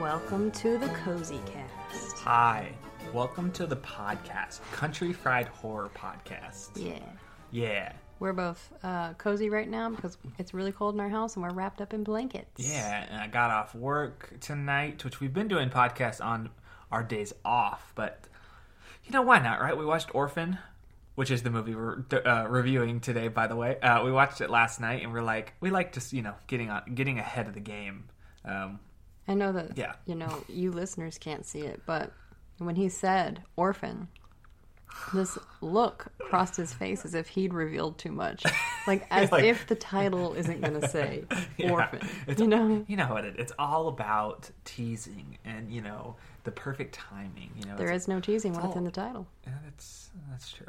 Welcome to the Cozy Cast. Hi, welcome to the podcast, Country Fried Horror Podcast. Yeah. Yeah, We're both uh, cozy right now because it's really cold in our house and we're wrapped up in blankets. yeah, and I got off work tonight, which we've been doing podcasts on our days off, but you know why not, right? We watched Orphan, which is the movie we're uh, reviewing today, by the way. Uh, we watched it last night, and we're like, we like to, you know, getting on, getting ahead of the game. Um, I know that, Yeah. you know, you listeners can't see it, but when he said orphan, this look crossed his face as if he'd revealed too much. Like, as Like- if the title isn't going to say Yeah. orphan. You know? you know what it. It's all about teasing and you know the perfect timing. You know, there is is no teasing when it's all- in the title. yeah, that's that's true.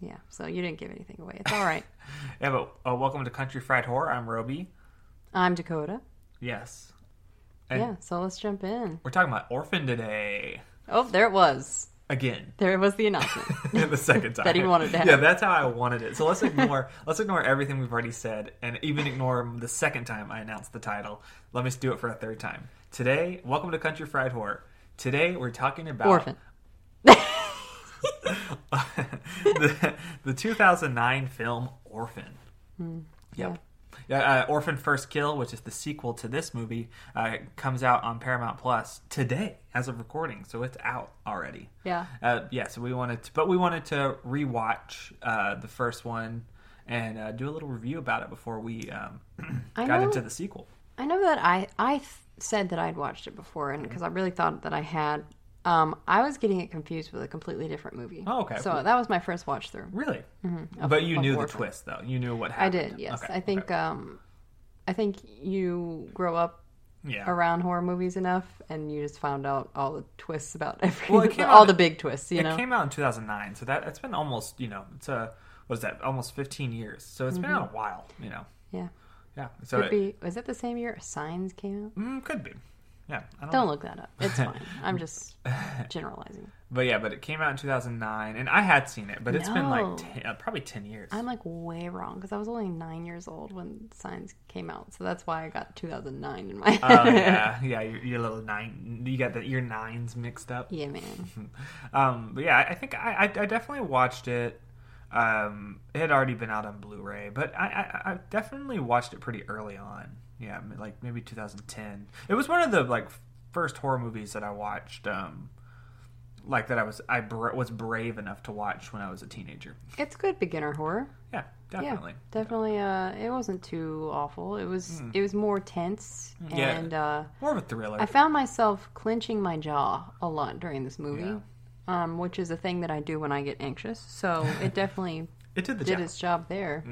Yeah, so you didn't give anything away. It's all right. Yeah, but uh, welcome to Country Fried Horror. I'm Roby. I'm Dakota. Yes, and Yeah, so let's jump in. we're talking about Orphan today Oh, there it was. again. There it was the announcement. the second time That he wanted to have. Yeah, that's how I wanted it. So let's ignore let's ignore everything we've already said, and even ignore the second time I announced the title. Let me just do it for a third time. Today, welcome to Country Fried Horror. Today, we're talking about Orphan. the, the 2009 film Orphan. Yep. Yeah, uh, Orphan First Kill, which is the sequel to this movie, uh, comes out on Paramount Plus today as of recording, so it's out already. Yeah. Uh, yeah, so we wanted, to, but we wanted to rewatch uh, the first one and uh, do a little review about it before we um, got know- into the sequel. I know that I I said that I'd watched it before, and because I really thought that I had, um, I was getting it confused with a completely different movie. Oh, okay. So that was my first watch through. Really, Of- but you knew the twist, though. You knew what happened. I did, yes. Okay, I think, okay. um, I think you grow up yeah. around horror movies enough, and you just found out all the twists about every, Well, it came all the big twists. You it know, came out in 2009, so that it's been almost you know it's a what is that almost 15 years. So it's been out a while, you know. yeah. Yeah. So Could it, be. Was it the same year Signs came out? mm, could be. Yeah. I don't, Don't look that up. It's fine. I'm just generalizing. But yeah, but it came out in 2009, and I had seen it, but it's been like 10, uh, probably 10 years. I'm like way wrong because I was only nine years old when Signs came out, so that's why I got 2009 in my head. Oh yeah, yeah. Your, your little nine, you got the your nines mixed up. yeah, man. Um, but yeah, I I think I, I, I definitely watched it. Um, it had already been out on Blu-ray, but I, I, I definitely watched it pretty early on. Yeah, like maybe 2010. It was one of the like first horror movies that I watched. Um, like that I was I bra- was brave enough to watch when I was a teenager. It's good beginner horror. Yeah, definitely. Yeah, definitely. Uh, it wasn't too awful. It was. It was more tense, Hmm. Yeah. and uh, More of a thriller. I found myself clenching my jaw a lot during this movie, Yeah. Um, which is a thing that I do when I get anxious. So it definitely it did the did job. its job there.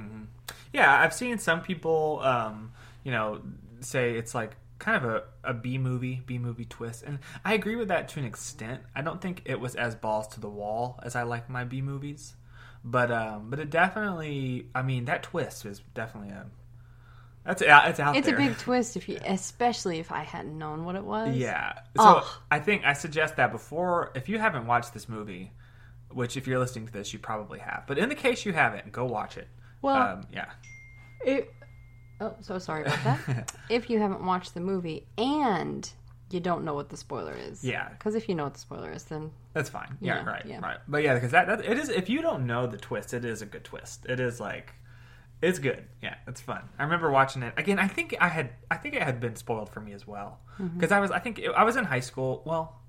Yeah, I've seen some people, um, you know, say it's like kind of a, a B movie, B movie twist, and I agree with that to an extent. I don't think it was as balls to the wall as I like my B movies, but um, but it definitely, I mean, that twist was definitely a that's out- it's out It's there. a big twist if you, especially if I hadn't known what it was. Yeah. So. I think I suggest that before, if you haven't watched this movie, which if you're listening to this, you probably have, but in the case you haven't, go watch it. Well, um, yeah. It, oh, so sorry about that. if you haven't watched the movie and you don't know what the spoiler is, Yeah. Because if you know what the spoiler is, then That's fine. Yeah, Yeah, right, yeah. right. But yeah, because that, that it is. If you don't know the twist, it is a good twist. It is like, it's good. Yeah, it's fun. I remember watching it again. I think I had, I think it had been spoiled for me as well Mm-hmm. because I was, I think it, I was in high school. Well,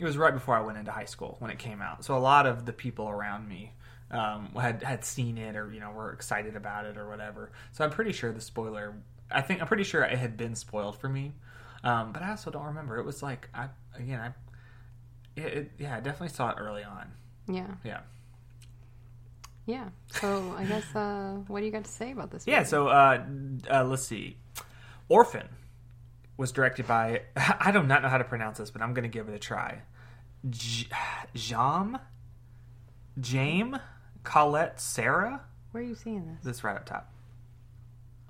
it was right before I went into high school when it came out. So a lot of the people around me um, had had seen it or you know were excited about it or whatever. So I'm pretty sure the spoiler. I think I'm pretty sure it had been spoiled for me, um, but I also don't remember. It was like I again I it, it, yeah, I definitely saw it early on. yeah, Yeah. Yeah. So I guess uh, what do you got to say about this? Yeah, movie? so uh, uh, let's see. Orphan was directed by, I do not know how to pronounce this, but I'm going to give it a try. J- Jam? Jame? Colette Sarah? where are you seeing this? This right up top.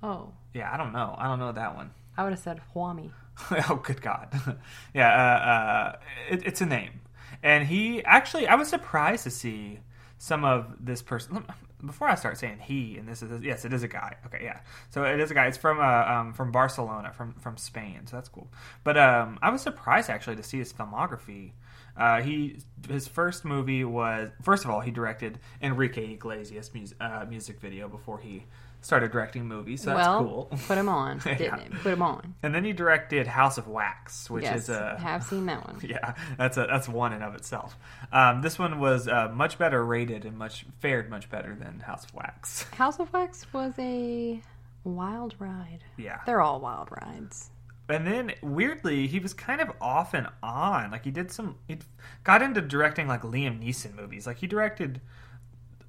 Oh, Yeah, I don't know. I don't know that one. I would have said Huami. oh, good God. yeah, uh, uh, it, it's a name. and he actually I was surprised to see some of this person. Before I start saying he, and this is yes, it is a guy. Okay, yeah. So it is a guy. It's from uh, um, from Barcelona, from from Spain. So that's cool. But um, I was surprised actually to see his filmography. Uh, he his first movie was first of all he directed Enrique Iglesias music, uh, music video before he started directing movies. So that's well, cool. put him on, didn't Yeah. it? Put him on. And then he directed House of Wax, which yes, is a have seen that one. yeah, that's a that's one in of itself. Um, this one was uh, much better rated and much fared much better than House of Wax. House of Wax was a wild ride. Yeah, They're all wild rides. and then weirdly he was kind of off and on. Like he did some, he got into directing like Liam Neeson movies. Like he directed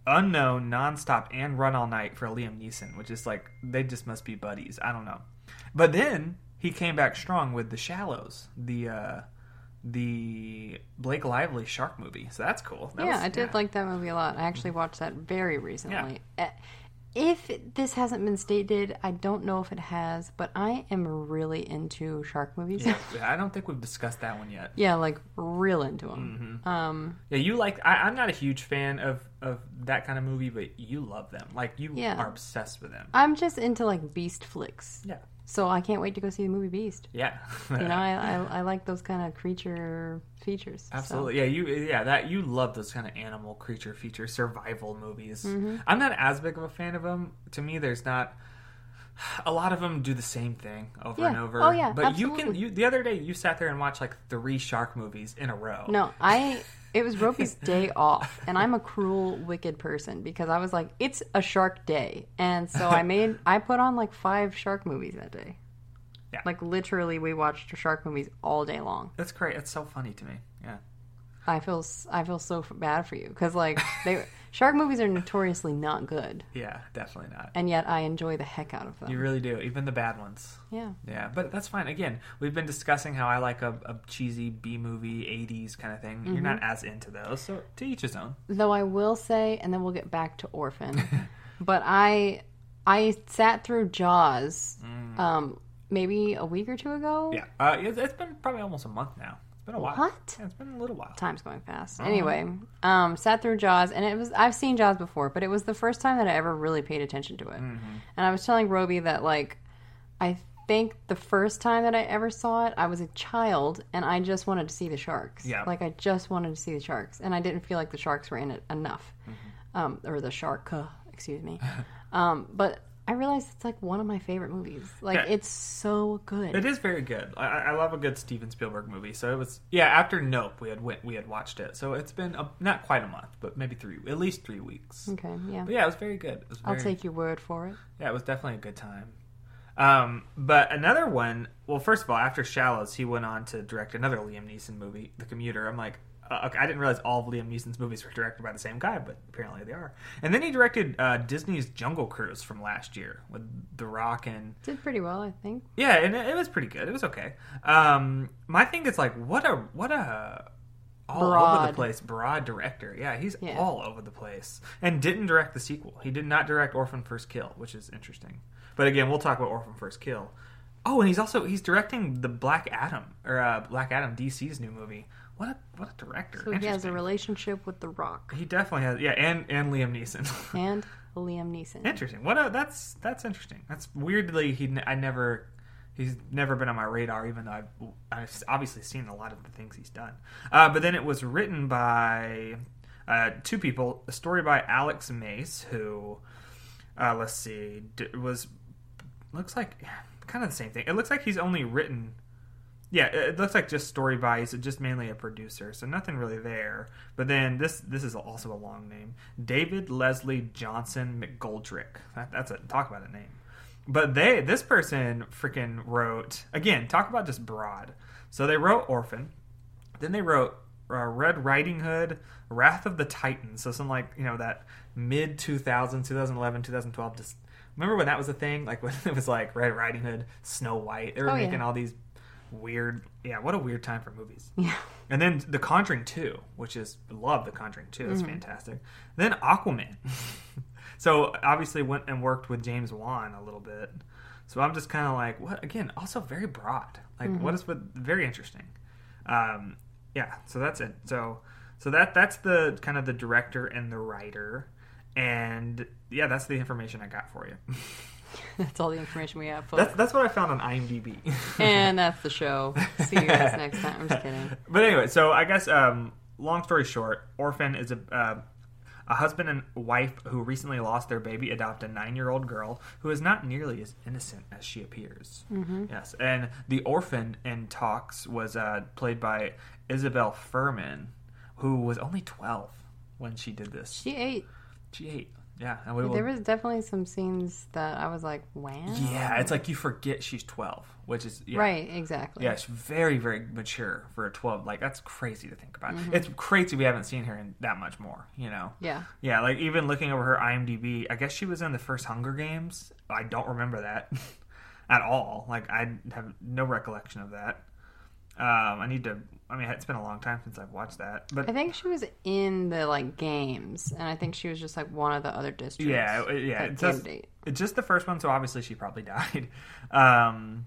Unknown, Nonstop, and Run All Night for Liam Neeson, which is like they just must be buddies. I don't know. But then he came back strong with The Shallows, the uh, the Blake Lively shark movie. So that's cool. That yeah, was- I did yeah. like that movie a lot. I actually watched that very recently. Uh, If this hasn't been stated, I don't know if it has, but I am really into shark movies. Yeah, I don't think we've discussed that one yet. Yeah, like real into them. Mm-hmm. Um, Yeah, you like. I, I'm not a huge fan of of that kind of movie, but you love them. Like you Yeah. are obsessed with them. I'm just into like beast flicks, Yeah, so I can't wait to go see the movie Beast. yeah. You know, I, I, I like those kind of creature features. so- Absolutely, yeah. You, yeah, that you love those kind of animal creature feature survival movies. Mm-hmm. I'm not as big of a fan of them. To me, there's not a lot of them do the same thing over Yeah. and over. Oh, yeah, but you can. You the other day you sat there and watched like three shark movies in a row. No, I. It was Roby's day off, and I'm a cruel, wicked person because I was like, it's a shark day, and so I made I put on like five shark movies that day. Yeah. Like literally, we watched shark movies all day long. that's great. It's so funny to me. Yeah. I feel I feel so bad for you because like they shark movies are notoriously not good, Yeah, definitely not. and yet I enjoy the heck out of them. You really do, even the bad ones. yeah. Yeah, but that's fine. Again, we've been discussing how I like a, a cheesy B movie, 80s kind of thing. You're not as into those, so to each his own. Though I will say, and then we'll get back to Orphan, but I I sat through Jaws, um, maybe a week or two ago. Mm. Yeah, uh, it's been probably almost a month now. It's been a while. What? Yeah, it's been a little while. Time's going fast. Uh-huh. Anyway, um, sat through Jaws, and it was I've seen Jaws before, but it was the first time that I ever really paid attention to it. Mm-hmm. And I was telling Roby that like I think the first time that I ever saw it, I was a child, and I just wanted to see the sharks. Yeah. like I just wanted to see the sharks, and I didn't feel like the sharks were in it enough, Mm-hmm. um, or the shark, uh, excuse me. um, but I realize it's like one of my favorite movies. Like Yeah. it's so good. It is very good. I, I love a good Steven Spielberg movie. So it was, yeah. After Nope, we had went, we had watched it. So it's been a, not quite a month, but maybe three, at least three weeks. Okay, yeah. But yeah, it was very good. It was I'll take your word for it. Yeah, it was definitely a good time. Um, but another one. Well, first of all, after Shallows, he went on to direct another Liam Neeson movie, The Commuter. I'm like, uh, okay, I didn't realize all of Liam Neeson's movies were directed by the same guy, but apparently they are. And then he directed uh, Disney's Jungle Cruise from last year with The Rock and Did pretty well, I think. yeah, and it, it was pretty good. It was okay. Um, my thing is like, what a what a all over the place broad director. Yeah, he's Yeah. all over the place, and didn't direct the sequel. He did not direct Orphan First Kill, which is interesting. But again, we'll talk about Orphan First Kill. Oh, and he's also he's directing the Black Adam or uh, Black Adam DC's new movie. What a what a director! So he has a relationship with The Rock He definitely has. Yeah, and and Liam Neeson. and Liam Neeson. Interesting. What a that's that's interesting. That's weirdly he I never he's never been on my radar even though I've I've obviously seen a lot of the things he's done. Uh, but then it was written by uh, two people. A story by Alex Mace who uh, let's see d- was looks like kind of the same thing. It looks like he's only written yeah, it looks like just story by. He's just mainly a producer, so nothing really there. But then this this is also a long name, David Leslie Johnson McGoldrick. That, that's a talk about a name. But they this person freaking wrote again. Talk about just broad. So they wrote Orphan, then they wrote uh, Red Riding Hood, Wrath of the Titans. So some like you know that mid 2000s, 2011, 2012. Just remember when that was a thing? Like when it was like Red Riding Hood, Snow White. They were Oh, yeah. making all these weird. Yeah, what a weird time for movies. Yeah. And then The Conjuring 2, which is love The Conjuring 2. That's fantastic. Then Aquaman. so obviously went and worked with James Wan a little bit. So I'm just kind of like, what? Again, also very broad. Like, what is with very interesting. Um, yeah, so that's it. So so that that's the kind of the director and the writer, and yeah, that's the information I got for you. That's all the information we have. That's that's what I found on IMDb. and that's the show. See you guys next time. I'm just kidding. But anyway, so I guess um, long story short, Orphan is a uh, a husband and wife who recently lost their baby adopt a nine year old girl who is not nearly as innocent as she appears. Mm-hmm. Yes, and the orphan in Talks was uh, played by Isabelle Fuhrman, who was only twelve when she did this. She ate. She ate. Yeah, and we will. There was definitely some scenes that I was like, wow. yeah, it's like you forget she's twelve, which is yeah. Right, exactly. Yeah, she's very, very mature for a 12. Like, that's crazy to think about. Mm-hmm. It's crazy we haven't seen her in that much more, you know? Yeah. Yeah, like, even looking over her IMDb, I guess she was in the first Hunger Games. I don't remember that at all. Like, I have no recollection of that. Um, I need to, I mean, it's been a long time since I've watched that. But I think she was in the like games, and I think she was just like one of the other districts. Yeah, yeah. It's just, it's just the first one, so obviously she probably died. Um,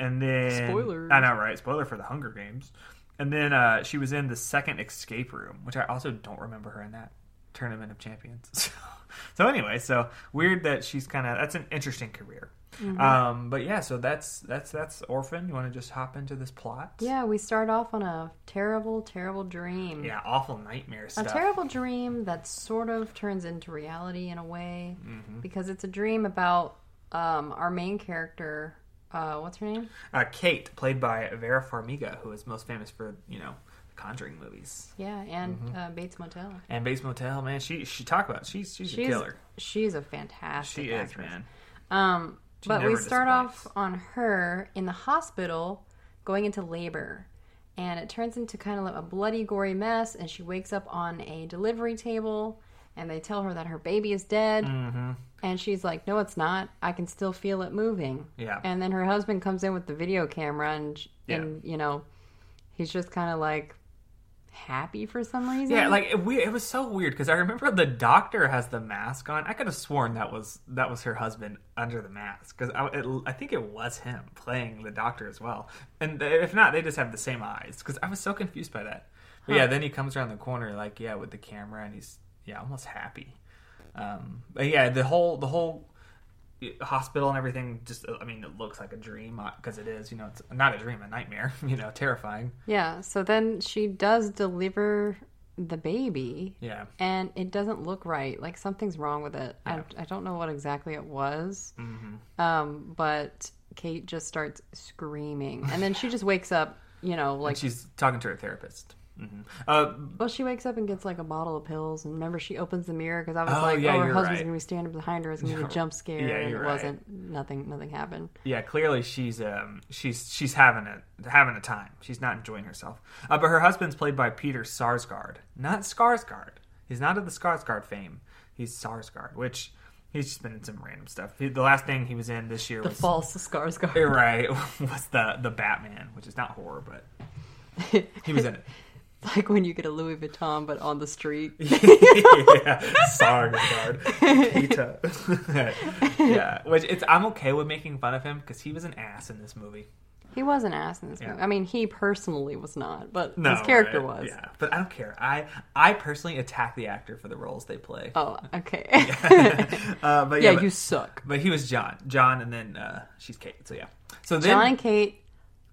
and then spoiler, I know, right? Spoiler for the Hunger Games. And then uh, she was in the second Escape Room, which I also don't remember her in that Tournament of Champions. So, so anyway, so weird that she's kind of that's an interesting career. Mm-hmm. Um, but yeah, so that's that's that's Orphan. You want to just hop into this plot? Yeah, we start off on a terrible, terrible dream. Yeah, awful nightmare A terrible dream that sort of turns into reality in a way Mm-hmm. because it's a dream about um, our main character. Uh, what's her name? uh, Kate, played by Vera Farmiga, who is most famous for you know Conjuring movies. Yeah, and Mm-hmm. uh, Bates Motel. And Bates Motel, man, she she talk about it. she's she's, a She's killer. she's a fantastic She is, man. Um, She but we start disappoints. off on her in the hospital going into labor. And it turns into kind of like a bloody, gory mess. And she wakes up on a delivery table. And they tell her that her baby is dead. Mm-hmm. And she's like, No, it's not. I can still feel it moving. Yeah. And then her husband comes in with the video camera. And, Yeah. and you know, he's just kind of like happy for some reason. Yeah, like it, we, it was so weird because I remember the doctor has the mask on. I could have sworn that was that was her husband under the mask because I, it, I think it was him playing the doctor as well. And if not, they just have the same eyes because I was so confused by that. But yeah, then he comes around the corner like yeah with the camera and he's yeah almost happy. Um, but yeah, the whole the whole hospital and everything just I mean it looks like a dream because it is you know it's not a dream a nightmare you know terrifying Yeah. So then she does deliver the baby. yeah and it doesn't look right. Like something's wrong with it. Yeah. I, I don't know what exactly it was, hmm um, but Kate just starts screaming, and then she just wakes up. You know, like like she's talking to her therapist. Hmm Uh, well, she wakes up and gets like a bottle of pills, and remember she opens the mirror because I was Oh, like, yeah, oh, her husband's right. gonna be standing behind her, it's gonna be a jump scare, Yeah, and it right. wasn't. Nothing, nothing happened. yeah, clearly she's um she's she's having a having a time. She's not enjoying herself. Uh, but her husband's played by Peter Sarsgaard, not Skarsgård. He's not of the Skarsgård fame. He's Sarsgaard, which he's just been in some random stuff. He, the last thing he was in this year The was false Skarsgård. Right was the the Batman, which is not horror, but he was in it. like when you get a Louis Vuitton, but on the street. yeah, Sarsgaard, Peter. yeah, which it's I'm okay with making fun of him because he was an ass in this movie. He was an ass in this Yeah. movie. I mean, he personally was not, but No, his character right? was. Yeah, but I don't care. I I personally attack the actor for the roles they play. Oh, okay. uh, but yeah, yeah, but, you suck. but he was John, John, and then uh, she's Kate. So yeah. So then John and Kate,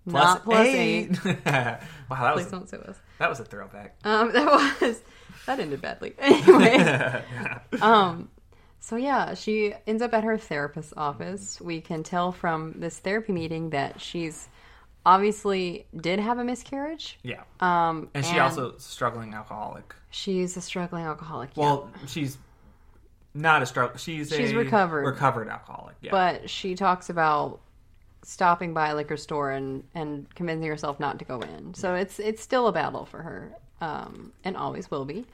not plus eight. wow, that was Please don't sue us. That was a throwback. Um, that was that ended badly. Anyway, yeah. um, so yeah, she ends up at her therapist's office. We can tell from this therapy meeting that she's obviously did have a miscarriage. yeah, Um, and she also struggling alcoholic. she's a struggling alcoholic. yeah. Well, she's not a struggle. She's She's a recovered. recovered alcoholic. Yeah, but she talks about stopping by a liquor store and and convincing herself not to go in. So it's it's still a battle for her, um, and always will be.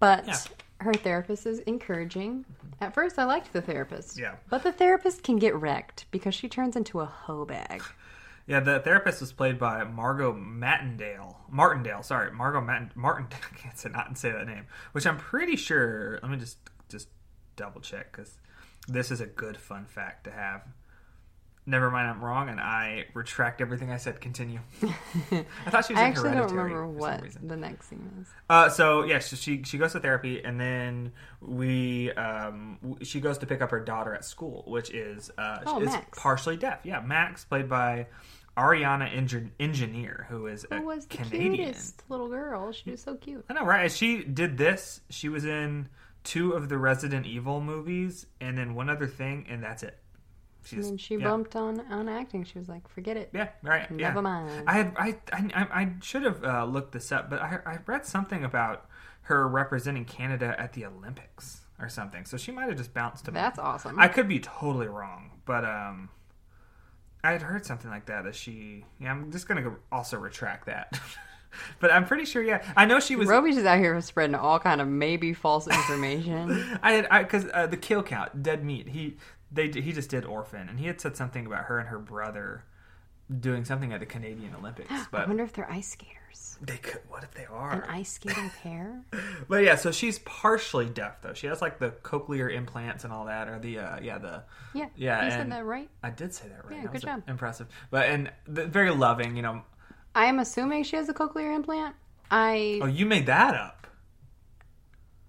But Yeah. her therapist is encouraging. At first, I liked the therapist. Yeah. But the therapist can get wrecked because she turns into a hoe bag. yeah. The therapist was played by Margo Martindale. Martindale, sorry, Margo Martin. Martin. I can't say not say that name. Which I'm pretty sure. Let me just just double check because this is a good fun fact to have. Never mind, I'm wrong, and I retract everything I said. Continue. I thought she was I in actually don't remember what the next scene is. Uh, so yeah, so she she goes to therapy, and then we um w- she goes to pick up her daughter at school, which is uh Oh, is Max. partially deaf. Yeah, Max played by Aryana Ingen- Engineer, who is a Who was the Canadian. cutest little girl? She was so cute. I know, right? She did this. She was in two of the Resident Evil movies, and then one other thing, and that's it. And then she yeah. bumped on on acting. She was like, "Forget it." Yeah, right. yeah. Never mind. I had I I, I should have uh, looked this up, but I, I read something about her representing Canada at the Olympics or something. So she might have just bounced to. That's awesome. I could be totally wrong, but um, I had heard something like that that she. Yeah, I'm just gonna go also retract that. but I'm pretty sure. Yeah, I know she was. Roby's just out here spreading all kind of maybe false information. I had I because uh, the kill count, dead meat. He they he just did orphan, and he had said something about her and her brother doing something at the Canadian Olympics. But I wonder if they're ice skaters. they could. What if they are An ice skating pair? But yeah, so she's partially deaf though. She has like the cochlear implants and all that, or the uh, yeah the Yeah. Yeah, You said that right. I did say that right. Yeah, That good job. Impressive, but and the, very loving. You know. I am assuming she has a cochlear implant. I. Oh, you made that up.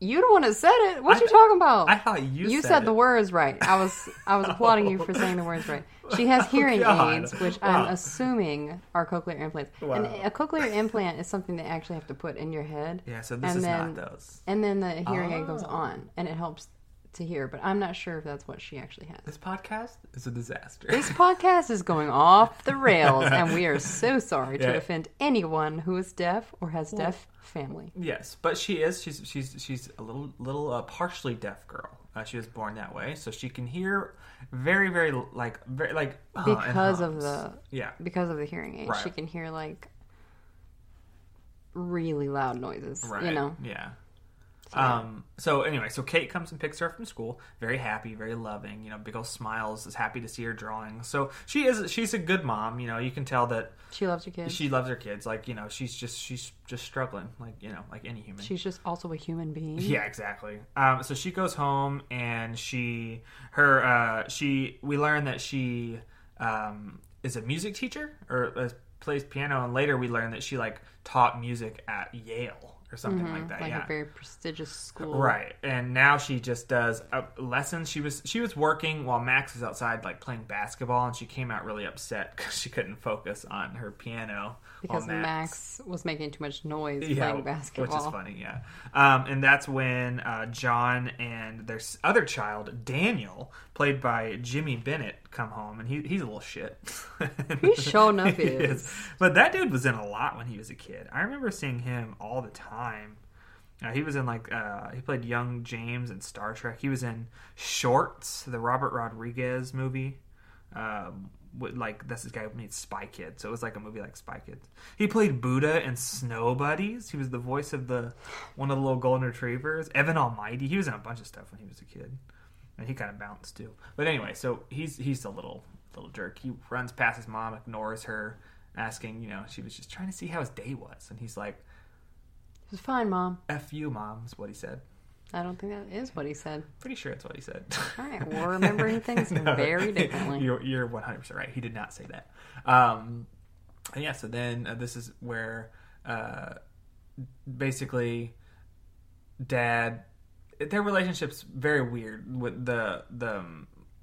You don't want to said it. What I- you talking about? I thought you. you said, said, the words right. I was I was applauding you for saying the words right. She has oh, hearing Oh, God. aids, which Wow. I'm assuming are cochlear implants. And a cochlear implant is something they actually have to put in your head. Yeah, so this and is then, not those. And then the hearing aid goes Oh. on, and it helps to hear. But I'm not sure if that's what she actually has. This podcast is a disaster. This podcast is going off the rails, and we are so sorry Yeah. to offend anyone who is deaf or has deaf family. Yes, but she is. She's she's she's a little little uh, partially deaf girl. Uh, she was born that way, so she can hear very very like very like huh Because of the yeah because of the hearing aid, Right. she can hear like really loud noises. right You know, yeah. Um. So anyway, so Kate comes and picks her up from school. Very happy, very loving. You know, big old smiles. Is happy to see her drawing. So she is. She's a good mom. You know, you can tell that she loves her kids. she loves her kids. Like you know, she's just she's just struggling. Like you know, like any human. She's just also a human being. Yeah, exactly. Um, so she goes home and she her uh, she we learn that she um, is a music teacher or uh, plays piano, and later we learn that she like taught music at Yale or something like that. like yeah. a very prestigious school. Right, and now she just does uh, lessons. She was she was working while Max was outside, like playing basketball, and she came out really upset because she couldn't focus on her piano Because Max was making too much noise yeah, playing basketball. which is funny. Yeah, um, and that's when uh, John and their other child Daniel, played by Jimmy Bennett, come home, and he, he's a little shit. He sure enough He is. But that dude was in a lot when he was a kid. I remember seeing him all the time. Uh, he was in like uh, he played young James in Star Trek. He was in Shorts, the Robert Rodriguez movie. Um, like that's this guy who made Spy Kids, so it was like a movie like Spy Kids. He played Buddha in Snow Buddies. He was the voice of the one of the little golden retrievers. Evan Almighty. He was in a bunch of stuff when he was a kid, and he kind of bounced too. But anyway, so he's he's a little little jerk. He runs past his mom, ignores her, asking, you know, she was just trying to see how his day was, and he's like, It was fine, mom. "F you, mom," is what he said. I don't think that is what he said. Pretty sure that's what he said. All right, we're remembering things very differently. You're, you're 100% right. He did not say that. Um, and yeah, so then uh, this is where uh, basically dad, their relationship's very weird with the, the,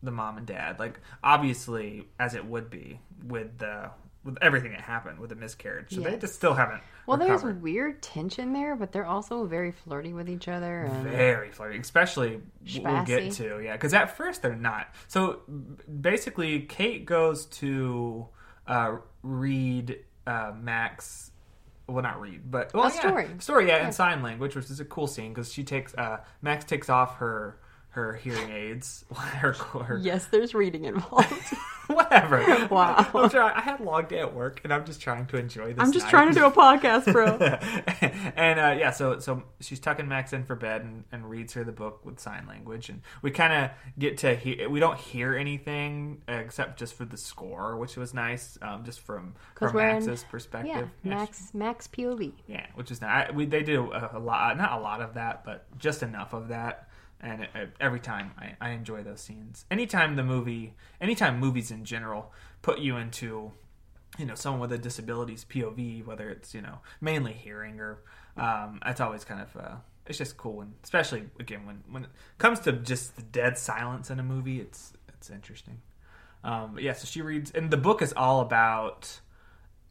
the mom and dad. Like, obviously, as it would be with the. With everything that happened with the miscarriage, so they just still haven't. Well, there's weird tension there, but they're also very flirty with each other. Very flirty, especially we'll get to yeah. Because at first they're not. So basically, Kate goes to uh, read uh, Max. Well, not read, but well, A yeah, story. story, yeah, Yeah. in sign language, which is a cool scene because she takes uh, Max takes off her her hearing aids, her, her yes, there's reading involved. whatever. Wow. I'm trying, I had a long day at work, and I'm just trying to enjoy this. I'm just night. trying to do a podcast, bro. and uh, yeah, so so she's tucking Max in for bed and, and reads her the book with sign language, and we kind of get to hear. We don't hear anything except just for the score, which was nice, um, just from from we're in- Max's perspective. yeah, Max Max POV. Yeah, which is nice. We, they do a, a lot, not a lot of that, but just enough of that. And it, it- every time I, I enjoy those scenes. Anytime the movie, anytime movies in general put you into, you know, someone with a disability's POV, whether it's you know mainly hearing or, um, that's always kind of. Uh, it's just cool, and especially again when when it comes to just the dead silence in a movie, it's it's interesting. Um, yeah, so she reads, and the book is all about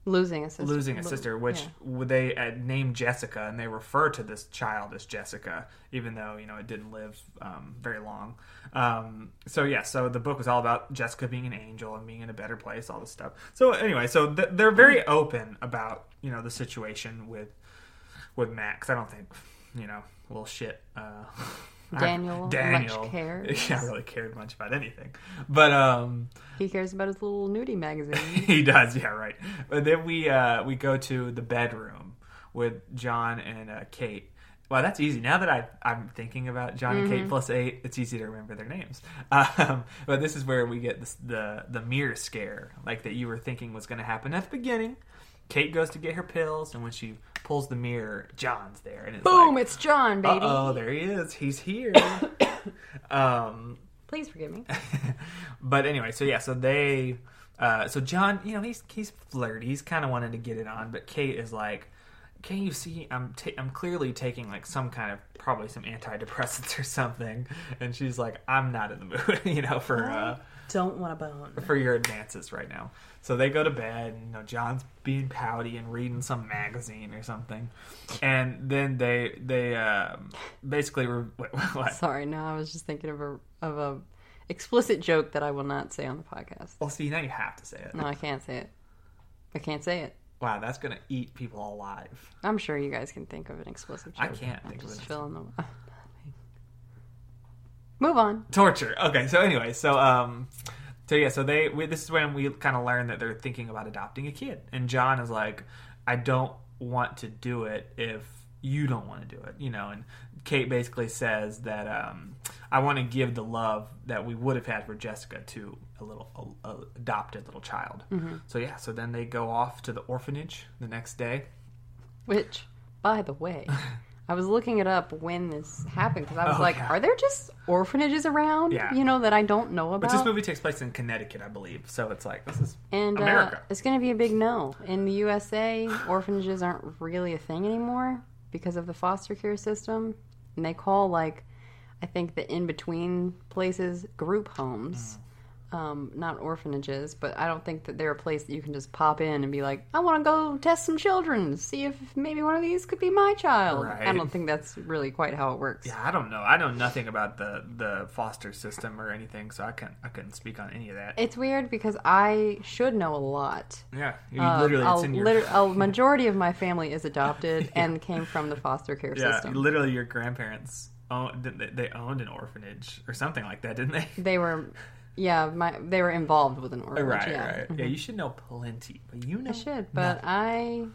Losing a sister. losing a sister, which yeah. they uh, named Jessica, and they refer to this child as Jessica, even though you know it didn't live um, very long. Um, so yeah, so the book was all about Jessica being an angel and being in a better place, all this stuff. So anyway, so th- they're very open about you know the situation with with Max. I don't think you know little shit. Uh, Daniel Daniel, much cares. yeah, really cared much about anything, but um. He cares about his little nudie magazine. he does, yeah, right. But then we uh, we go to the bedroom with John and uh, Kate. Well, that's easy. Now that I, I'm thinking about John and Kate plus eight, it's easy to remember their names. Um, but this is where we get this, the the mirror scare, like that you were thinking was going to happen at the beginning. Kate goes to get her pills, and when she pulls the mirror, John's there, and it's Boom! like, It's John, baby. oh, there he is. He's here. um, Please forgive me. but anyway, so yeah, so they, uh, so John, you know, he's he's flirty. He's kind of wanting to get it on, but Kate is like, "Can you see? I'm ta- I'm clearly taking like some kind of probably some antidepressants or something." And she's like, "I'm not in the mood, you know, for uh, Don't want a bone. for your advances right now." So they go to bed, and you know, John's being pouty and reading some magazine or something, and then they they um, basically re- what, what? Sorry, no, I was just thinking of a of a explicit joke that I will not say on the podcast. Well, see, now you have to say it. No, I can't say it. I can't say it. Wow, that's gonna eat people alive. I'm sure you guys can think of an explicit joke. I can't I'm think of just an filling them. Move on. torture. Okay so anyway so um so yeah so they we, this is when we kind of learn that they're thinking about adopting a kid. And john is like i don't want to do it if you don't want to do it you know? And kate basically says that um i want to give the love that we would have had for jessica to a little a, a adopted little child. So yeah so then they go off to the orphanage the next day. Which, by the way, I was looking it up when this happened because I was Oh, like, yeah. are there just orphanages around? Yeah. You know that I don't know about? but this movie takes place in connecticut i believe so it's like this is and uh, america it's going to be a big no in the USA. Orphanages aren't really a thing anymore because of the foster care system, and they call like I think the in between places group homes. Mm. Um, not orphanages, but I don't think that they're a place that you can just pop in and be like, I want to go test some children, see if maybe one of these could be my child. I don't think that's really quite how it works. Yeah, I don't know. I know nothing about the the foster system or anything, so I can't I couldn't speak on any of that. It's weird because I should know a lot. yeah, you Uh, literally it's a, in your liter- a majority of my family is adopted and came from the foster care yeah, system. literally your grandparents owned they owned an orphanage or something like that, didn't they? They were, yeah, my they were involved with an orphanage. right, yeah. right. Yeah, you should know plenty, but you know I should, but I,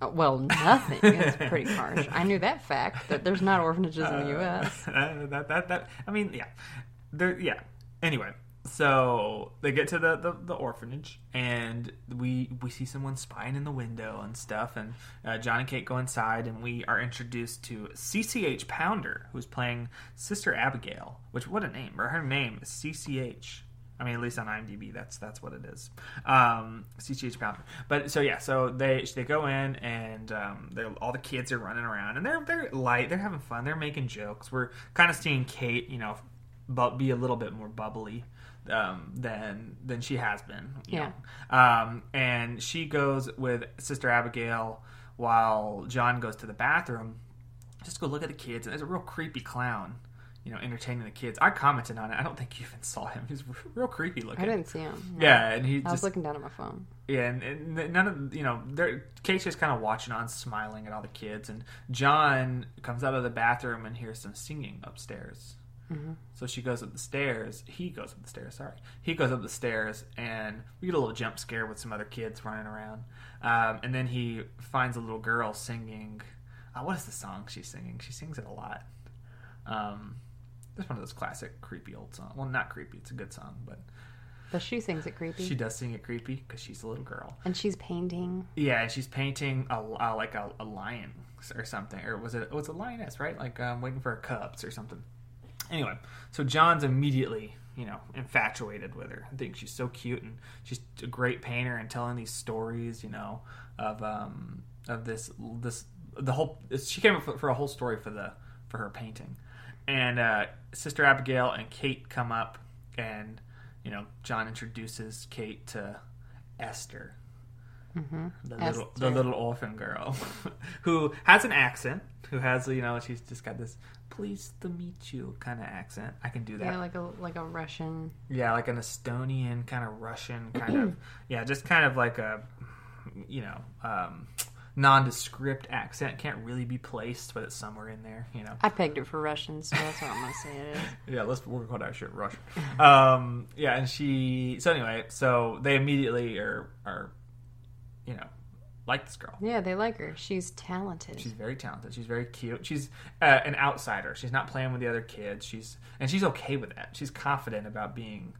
uh, well, nothing. it's pretty harsh. I knew that fact that there's not orphanages in the U.S. Uh, that, that, that, I mean, yeah. There, yeah. Anyway, so they get to the, the, the orphanage, and we we see someone spying in the window and stuff, and uh, John and Kate go inside, and we are introduced to CCH Pounder, who's playing Sister Abigail, which, what a name. Or her name is CCH. I mean, at least on IMDb, that's that's what it is. Um, CCH Pounder. But so yeah, so they they go in and um, they're, all the kids are running around and they're they're light, they're having fun, they're making jokes. We're kind of seeing Kate, you know, but be a little bit more bubbly um, than than she has been. you Yeah. know. Um, and she goes with Sister Abigail while John goes to the bathroom. Just go look at the kids, and there's a real creepy clown. You know, entertaining the kids. I commented on it. I don't think you even saw him. He's real creepy looking. I didn't see him. no. Yeah, and he I was just looking down at my phone. yeah, and, and none of you know, they're, Kate's just kind of watching on, smiling at all the kids, and John comes out of the bathroom and hears some singing upstairs. So she goes up the stairs. He goes up the stairs. Sorry, he goes up the stairs, and we get a little jump scare with some other kids running around. Um, and then he finds a little girl singing. Uh, what is the song she's singing? She sings it a lot. Um, it's one of those classic creepy old songs. Well, not creepy. It's a good song, but But she sings it creepy. she does sing it creepy because she's a little girl. and she's painting. Yeah, and she's painting a, uh, like a, a lion or something, or was it? It was a lioness, right? Like um, waiting for her cubs or something. Anyway, so John's immediately, you know, infatuated with her. I think she's so cute and she's a great painter and telling these stories, you know, of um of this this the whole. She came up for, for a whole story for the for her painting, and uh, Sister Abigail and Kate come up, and you know, John introduces Kate to Esther. The little, the little orphan girl, who has an accent, who has you know she's just got this pleased to meet you kind of accent. I can do that. Yeah, like a like a Russian. Yeah, like an Estonian kind of Russian kind of yeah, just kind of like a you know um, nondescript accent. Can't really be placed, but it's somewhere in there. You know. I pegged it for Russian, so that's what I'm gonna say it is. Yeah, let's work on that shit Russian. um, yeah, and she. So anyway, so they immediately are are you know like this girl. Yeah, they like her. She's talented. She's very talented. She's very cute. She's uh, an outsider. She's not playing with the other kids. She's and she's okay with that. She's confident about being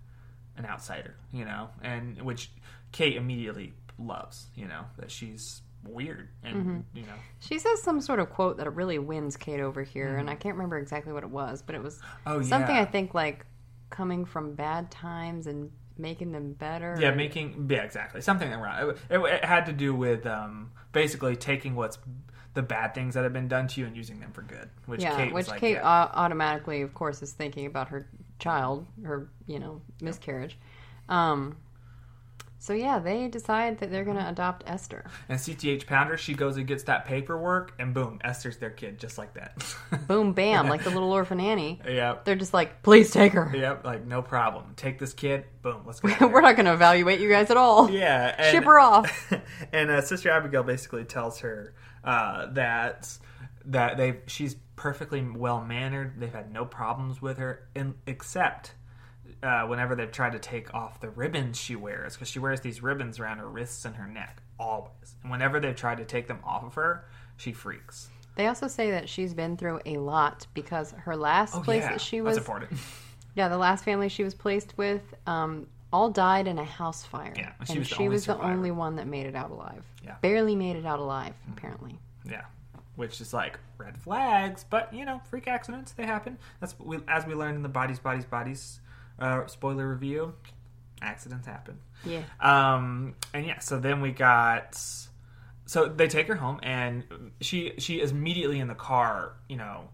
an outsider, you know, and which Kate immediately loves, you know, that she's weird and Mm-hmm. you know. She says some sort of quote that really wins Kate over here, and I can't remember exactly what it was, but it was Oh something yeah. I think like coming from bad times and making them better. Yeah, making yeah, exactly something around. It, it, it had to do with um, basically taking what's the bad things that have been done to you and using them for good. Which yeah, Kate which like, Kate yeah. au- automatically, of course, is thinking about her child, her you know miscarriage. Um, so yeah, they decide that they're going to adopt Esther. and CCH Pounder, she goes and gets that paperwork, and boom, Esther's their kid, just like that. Boom, bam, like the little orphan Annie. yep. They're just like, please take her. Yep, like no problem. Take this kid. Boom, let's go. We're not going to evaluate you guys at all. yeah, and, Ship her off. and uh, Sister Abigail basically tells her uh, that that they she's perfectly well mannered. They've had no problems with her, in, except uh, whenever they've tried to take off the ribbons she wears, because she wears these ribbons around her wrists and her neck always. And whenever they've tried to take them off of her, she freaks. They also say that she's been through a lot because her last Oh place yeah, that she was, that's important. yeah, the last family she was placed with, um, all died in a house fire. Yeah, and and she was the she only was the only one that made it out alive. Yeah. Mm-hmm. barely made it out alive, apparently. Yeah, which is like red flags, but you know, freak accidents they happen. That's what we, as we learned in the bodies, bodies, bodies uh, spoiler review. Accidents happen. Yeah, Um, and yeah, so then we got. So they take her home, and she she is immediately in the car, you know,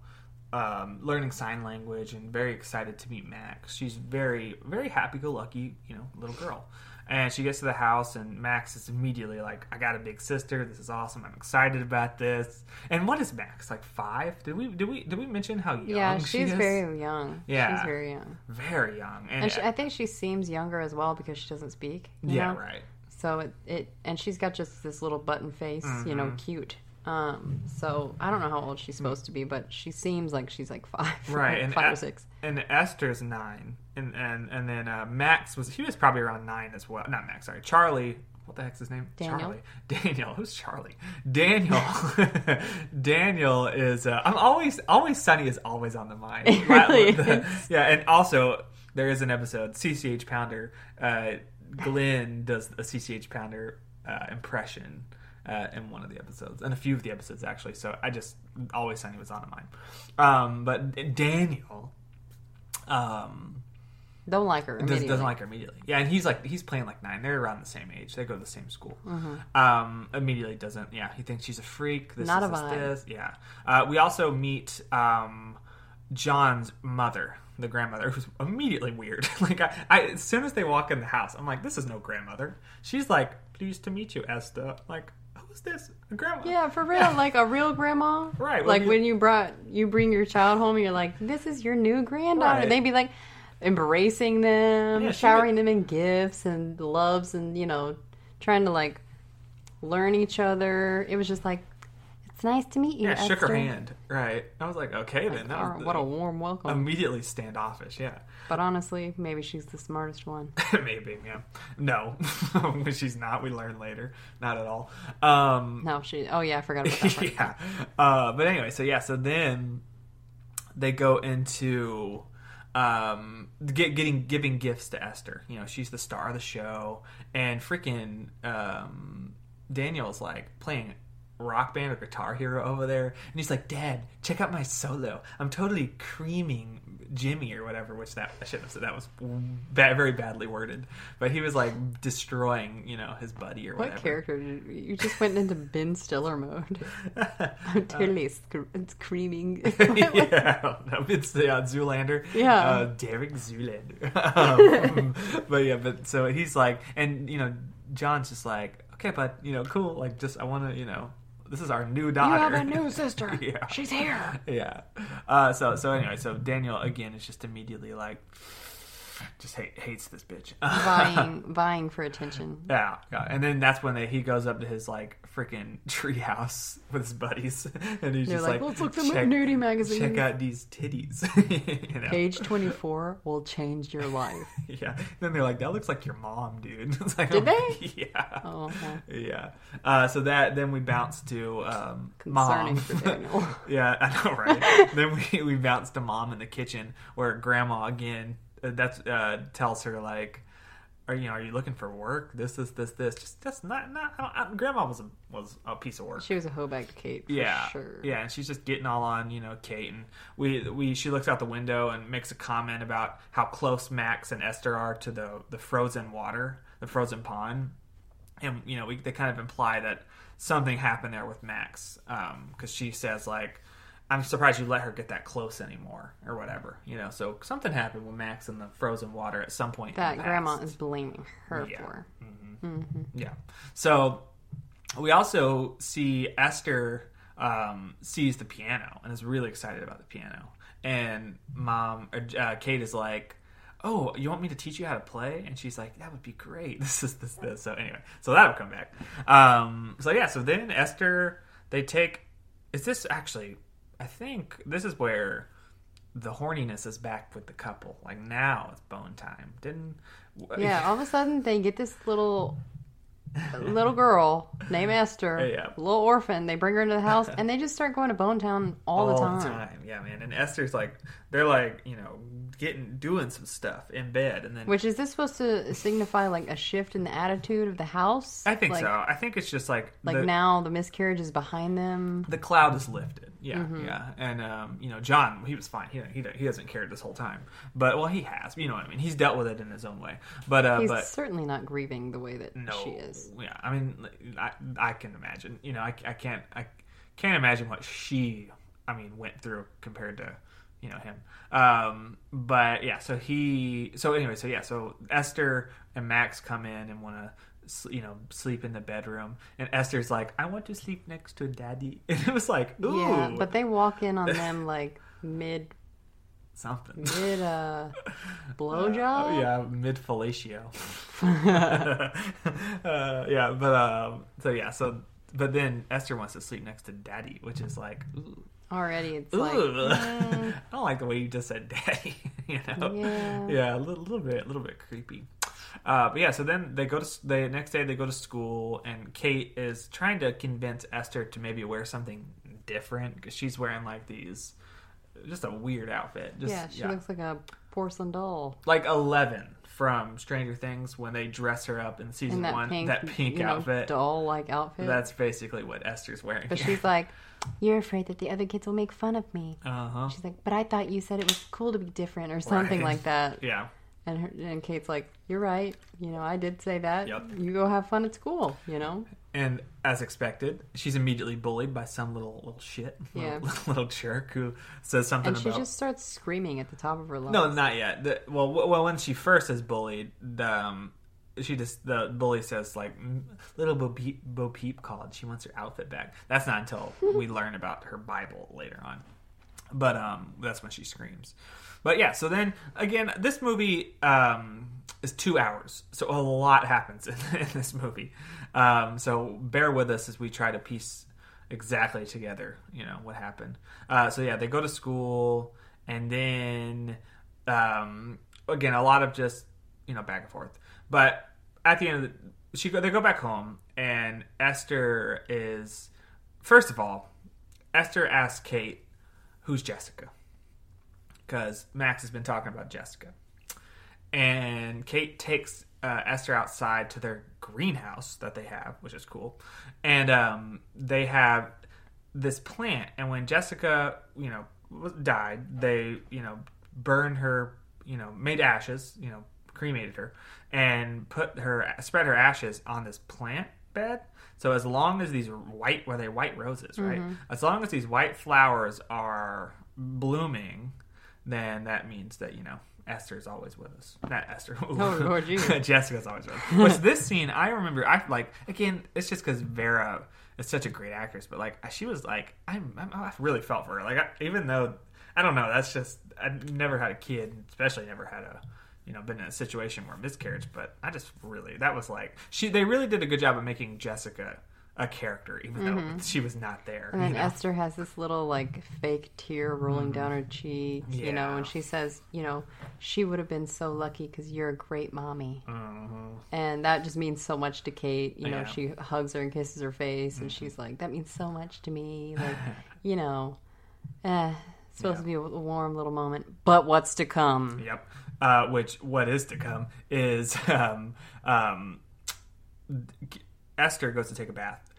um, learning sign language and very excited to meet Max. She's very very happy go lucky, you know, little girl. And she gets to the house, and Max is immediately like, "I got a big sister. This is awesome. I'm excited about this." And what is Max like? Five? Did we did we did we mention how young yeah, she she's is? very young. Yeah. she's very young, very young. And, and she, I think she seems younger as well because she doesn't speak. yeah, know? right. So it, it and she's got just this little button face, you know, Mm-hmm. cute. Um, so I don't know how old she's supposed to be, but she seems like she's like five, Right, and five or six. and Esther's nine, and and and then uh, Max was he was probably around nine as well. Not Max, sorry, Charlie. What the heck's his name? Daniel. Charlie. Daniel. Who's Charlie? Daniel. Daniel is. Uh, I'm always always Sunny is always on the mind. It really The-. Yeah, and also there is an episode CCH Pounder. Uh, Glenn does a CCH Pounder uh, impression. Uh, in one of the episodes, and a few of the episodes actually. So I just always Sunny was on mine. Um, but Daniel, um, Don't like her. does, immediately. doesn't like her immediately. Yeah, and he's like he's playing like nine. They're around the same age. They go to the same school. Um, immediately doesn't. Yeah, he thinks she's a freak. This Not is a this, vibe. this. Yeah. Uh, we also meet um, John's mother, the grandmother, who's immediately weird. like I, I, as soon as they walk in the house, I'm like, this is no grandmother. She's like, pleased to meet you, Esther. Like, who's this? A grandma? Yeah, for real, like a real grandma. Right, when Like you- when you brought you bring your child home, and you're like, "This is your new granddaughter." Right. They'd be like embracing them, Yeah, showering them in gifts and loves, and you know, trying to like learn each other. It was just like, "It's nice to meet you." Yeah, shook her hand. Right. I was like, okay then. That was what a warm welcome. immediately standoffish. Yeah. but honestly, maybe she's the smartest one. Maybe, yeah. No, she's not. We learn later. Not at all. Um, No, she. Oh yeah, I forgot about that part. yeah. Uh, but anyway, so yeah, so then they go into um, get, getting giving gifts to Esther. You know, she's the star of the show, and freaking um, Daniel's like playing rock band or guitar hero over there and he's like dad check out my solo i'm totally creaming jimmy or whatever which that i shouldn't have said that was bad, very badly worded but he was like destroying you know his buddy or What whatever character did you, you just went into Ben Stiller mode? I'm totally sc- screaming. yeah, I don't know. It's the uh, Zoolander. Yeah. uh, Derek Zoolander. um, but yeah, but so he's like, and you know, John's just like, okay, but you know, cool. Like, just I want to, you know, this is our new daughter. you daughter. have a new sister. Yeah. She's here. yeah. Uh, so so anyway, so Daniel again is just immediately like, just hate, hates this bitch. Vying, vying for attention. Yeah, yeah, and then that's when they, he goes up to his like freaking treehouse with his buddies, and he's They're just like, let's look them check, nudie magazine. check out these titties. you know? Page 24 will change your life. Yeah. Then they're like, that looks like your mom, dude. It's like, Did oh, they? Yeah. Oh, well, Yeah. Uh, so that then we bounce to um, concerning mom. for Daniel. yeah, I know, right? then we we bounce to mom in the kitchen where grandma again uh, that's uh, tells her like. Are you know? Are you looking for work? This, this, this, this. Just that's not not. I don't- grandma was a was a piece of work. She was a hoeback to Kate, for yeah, sure. yeah, and she's just getting all on, you know, Kate, and we we she looks out the window and makes a comment about how close Max and Esther are to the the frozen water, the frozen pond, and you know, we they kind of imply that something happened there with Max, um, because she says like. I'm surprised you let her get that close anymore, or whatever, you know. So something happened with Max in the frozen water at some point. in That grandma is blaming her Yeah. for. Yeah. So we also see Esther um, sees the piano and is really excited about the piano. And mom, uh, Kate is like, "Oh, you want me to teach you how to play?" And she's like, "That would be great. This is this this." So anyway, so that'll come back. Um, so yeah, so then Esther, they take. Is this actually? I think this is where the horniness is back with the couple. Like now it's bone time. Didn't? Yeah, all of a sudden they get this little little girl named Esther, Yeah. little orphan. They bring her into the house and they just start going to Bone Town all, the time. Yeah, man. And Esther's like, they're like, you know, getting doing some stuff in bed, and then Which is this supposed to signify like a shift in the attitude of the house? I think like, so. I think it's just like Like the, now the miscarriage is behind them. the cloud is lifted. Yeah, Mm-hmm. yeah. And um, you know, John, he was fine. He he he hasn't cared this whole time, but well, he has. You know what I mean? He's dealt with it in his own way. But uh, He's but certainly not grieving the way that no, she is. yeah. I mean, I I can imagine. You know, I I can't I can't imagine what she I mean went through compared to you know him. Um, but yeah, so he so anyway, so yeah, so Esther and Max come in and want to. You know, sleep in the bedroom, and Esther's like, "I want to sleep next to Daddy," and it was like, "Ooh, Yeah, but they walk in on them like mid something." mid uh blowjob. Oh, yeah, mid fellatio. uh, yeah, but um, so yeah, so but then Esther wants to sleep next to Daddy, which is like, ooh, Already it's ooh. like mm, I don't like the way you just said Daddy. you know, Yeah. yeah, a little, little bit, a little bit creepy. Uh, but yeah, so then they go to the next day. They go to school, and Kate is trying to convince Esther to maybe wear something different because she's wearing like these, just a weird outfit. Just, yeah, she looks like a porcelain doll. like Eleven from Stranger Things when they dress her up in season that one. pink, that pink outfit. doll like outfit. That's basically what Esther's wearing. but she's like, You're afraid that the other kids will make fun of me. uh huh. She's like, But I thought you said it was cool to be different or something Right. like that. Yeah. And her, and Kate's like, You're right. You know, I did say that. Yep. You go have fun at school, you know? And as expected, she's immediately bullied by some little little shit, Yeah. little, little jerk who says something And she about. just starts screaming at the top of her lungs. No, not yet. The, well, w- well, when she first is bullied, the, um, she just the bully says like "Mm, little Bo Peep, Bo Peep called. She wants her outfit back. That's not until we learn about her Bible later on. But um, that's when she screams. But yeah, so then again, this movie um, is two hours, so a lot happens in, in this movie. Um, so bear with us as we try to piece exactly together, you know, what happened. Uh, so yeah, they go to school, and then um, again, a lot of just you know back and forth. But at the end of the, she go, they go back home, and Esther is first of all, Esther asks Kate, "Who's Jessica?" Because Max has been talking about Jessica, and Kate takes uh, Esther outside to their greenhouse that they have, which is cool, and um, they have this plant. And when Jessica, you know, died, they you know burned her, you know, made ashes, you know, cremated her, and put her spread her ashes on this plant bed. So as long as these white, were they white roses, right? As long as these white flowers are blooming, then that means that you know Esther's always with us. Not Esther. Oh, Lord. Jessica's always with us. Which this scene, I remember. I like again. It's just because Vera is such a great actress, but like she was like, I'm, I'm I really felt for her. Like I, even though I don't know, that's just I never had a kid, especially never had a you know been in a situation where miscarriage. But I just really that was like she. They really did a good job of making Jessica a character, even though she was not there. Mm-hmm. And then you know? Esther has this little like fake tear rolling down her cheek, you know, and she says, you know, she would have been so lucky because you're a great mommy. Mhm. And that just means so much to Kate. You know, Yeah. Mm-hmm. she hugs her and kisses her face, and she's like, that means so much to me. Like, you know, eh, it's supposed Yeah. to be a warm little moment. But what's to come? Yep. Uh, which what is to come is um, um, Esther goes to take a bath,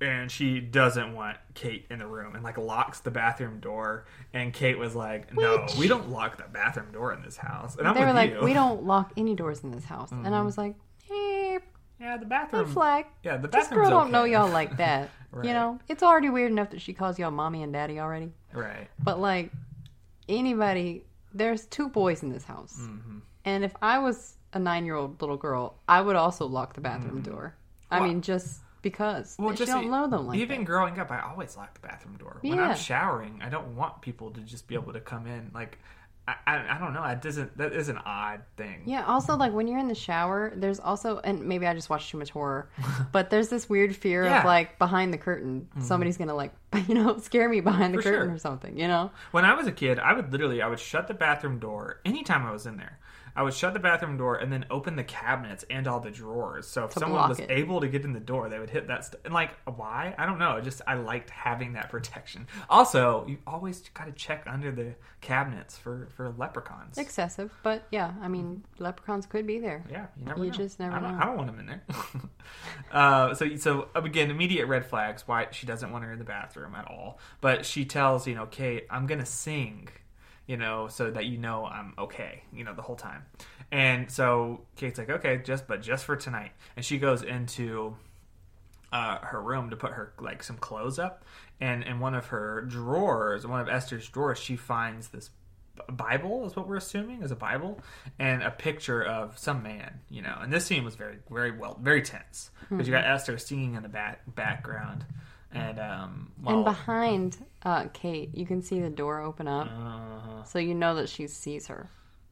and she doesn't want Kate in the room, and like locks the bathroom door. And Kate was like, "No, Which- we don't lock the bathroom door in this house." And I'm they with were like, you. Mm-hmm. we don't lock any doors in this house. And I was like, eh, Yeah, the red bathroom. flag. Yeah, the This bathroom's girl don't know y'all like that. Right. You know, it's already weird enough that she calls y'all mommy and daddy already. Right. But like anybody, there's two boys in this house, Mm-hmm. and if I was a nine-year-old little girl, I would also lock the bathroom door. I Mm-hmm. Well- mean, just because Well, you just don't know them like even that. growing up, I always lock the bathroom door. When Yeah. I'm showering, I don't want people to just be able to come in. Like, I, I, I don't know. It doesn't. That is an odd thing. Yeah. Also, like when you're in the shower, there's also, and maybe I just watched too much horror, but there's this weird fear Yeah. of like behind the curtain, somebody's gonna like, you know, scare me behind the For curtain sure. or something. You know? When I was a kid, I would literally I would shut the bathroom door anytime I was in there. I would shut the bathroom door and then open the cabinets and all the drawers. So if someone was it. able to get in the door, they would hit that. St- and like, why? I don't know. Just I liked having that protection. Also, you always got to check under the cabinets for for leprechauns. Excessive, but yeah, I mean, leprechauns could be there. Yeah, you never You know. just never I don't, know. I don't want them in there. uh, so, so again, immediate red flags. Why she doesn't want her in the bathroom at all. But she tells you know Kate, I'm gonna sing, you know, so that you know I'm okay, you know, the whole time. And so Kate's like, okay, just but just for tonight. And she goes into uh, her room to put her like some clothes up, and in one of her drawers, one of Esther's drawers, she finds this Bible is what we're assuming is a Bible, and a picture of some man, you know. And this scene was very, very well, very tense because you got Esther singing in the back background, and um, And behind uh, Kate, you can see the door open up, uh, so you know that she sees her.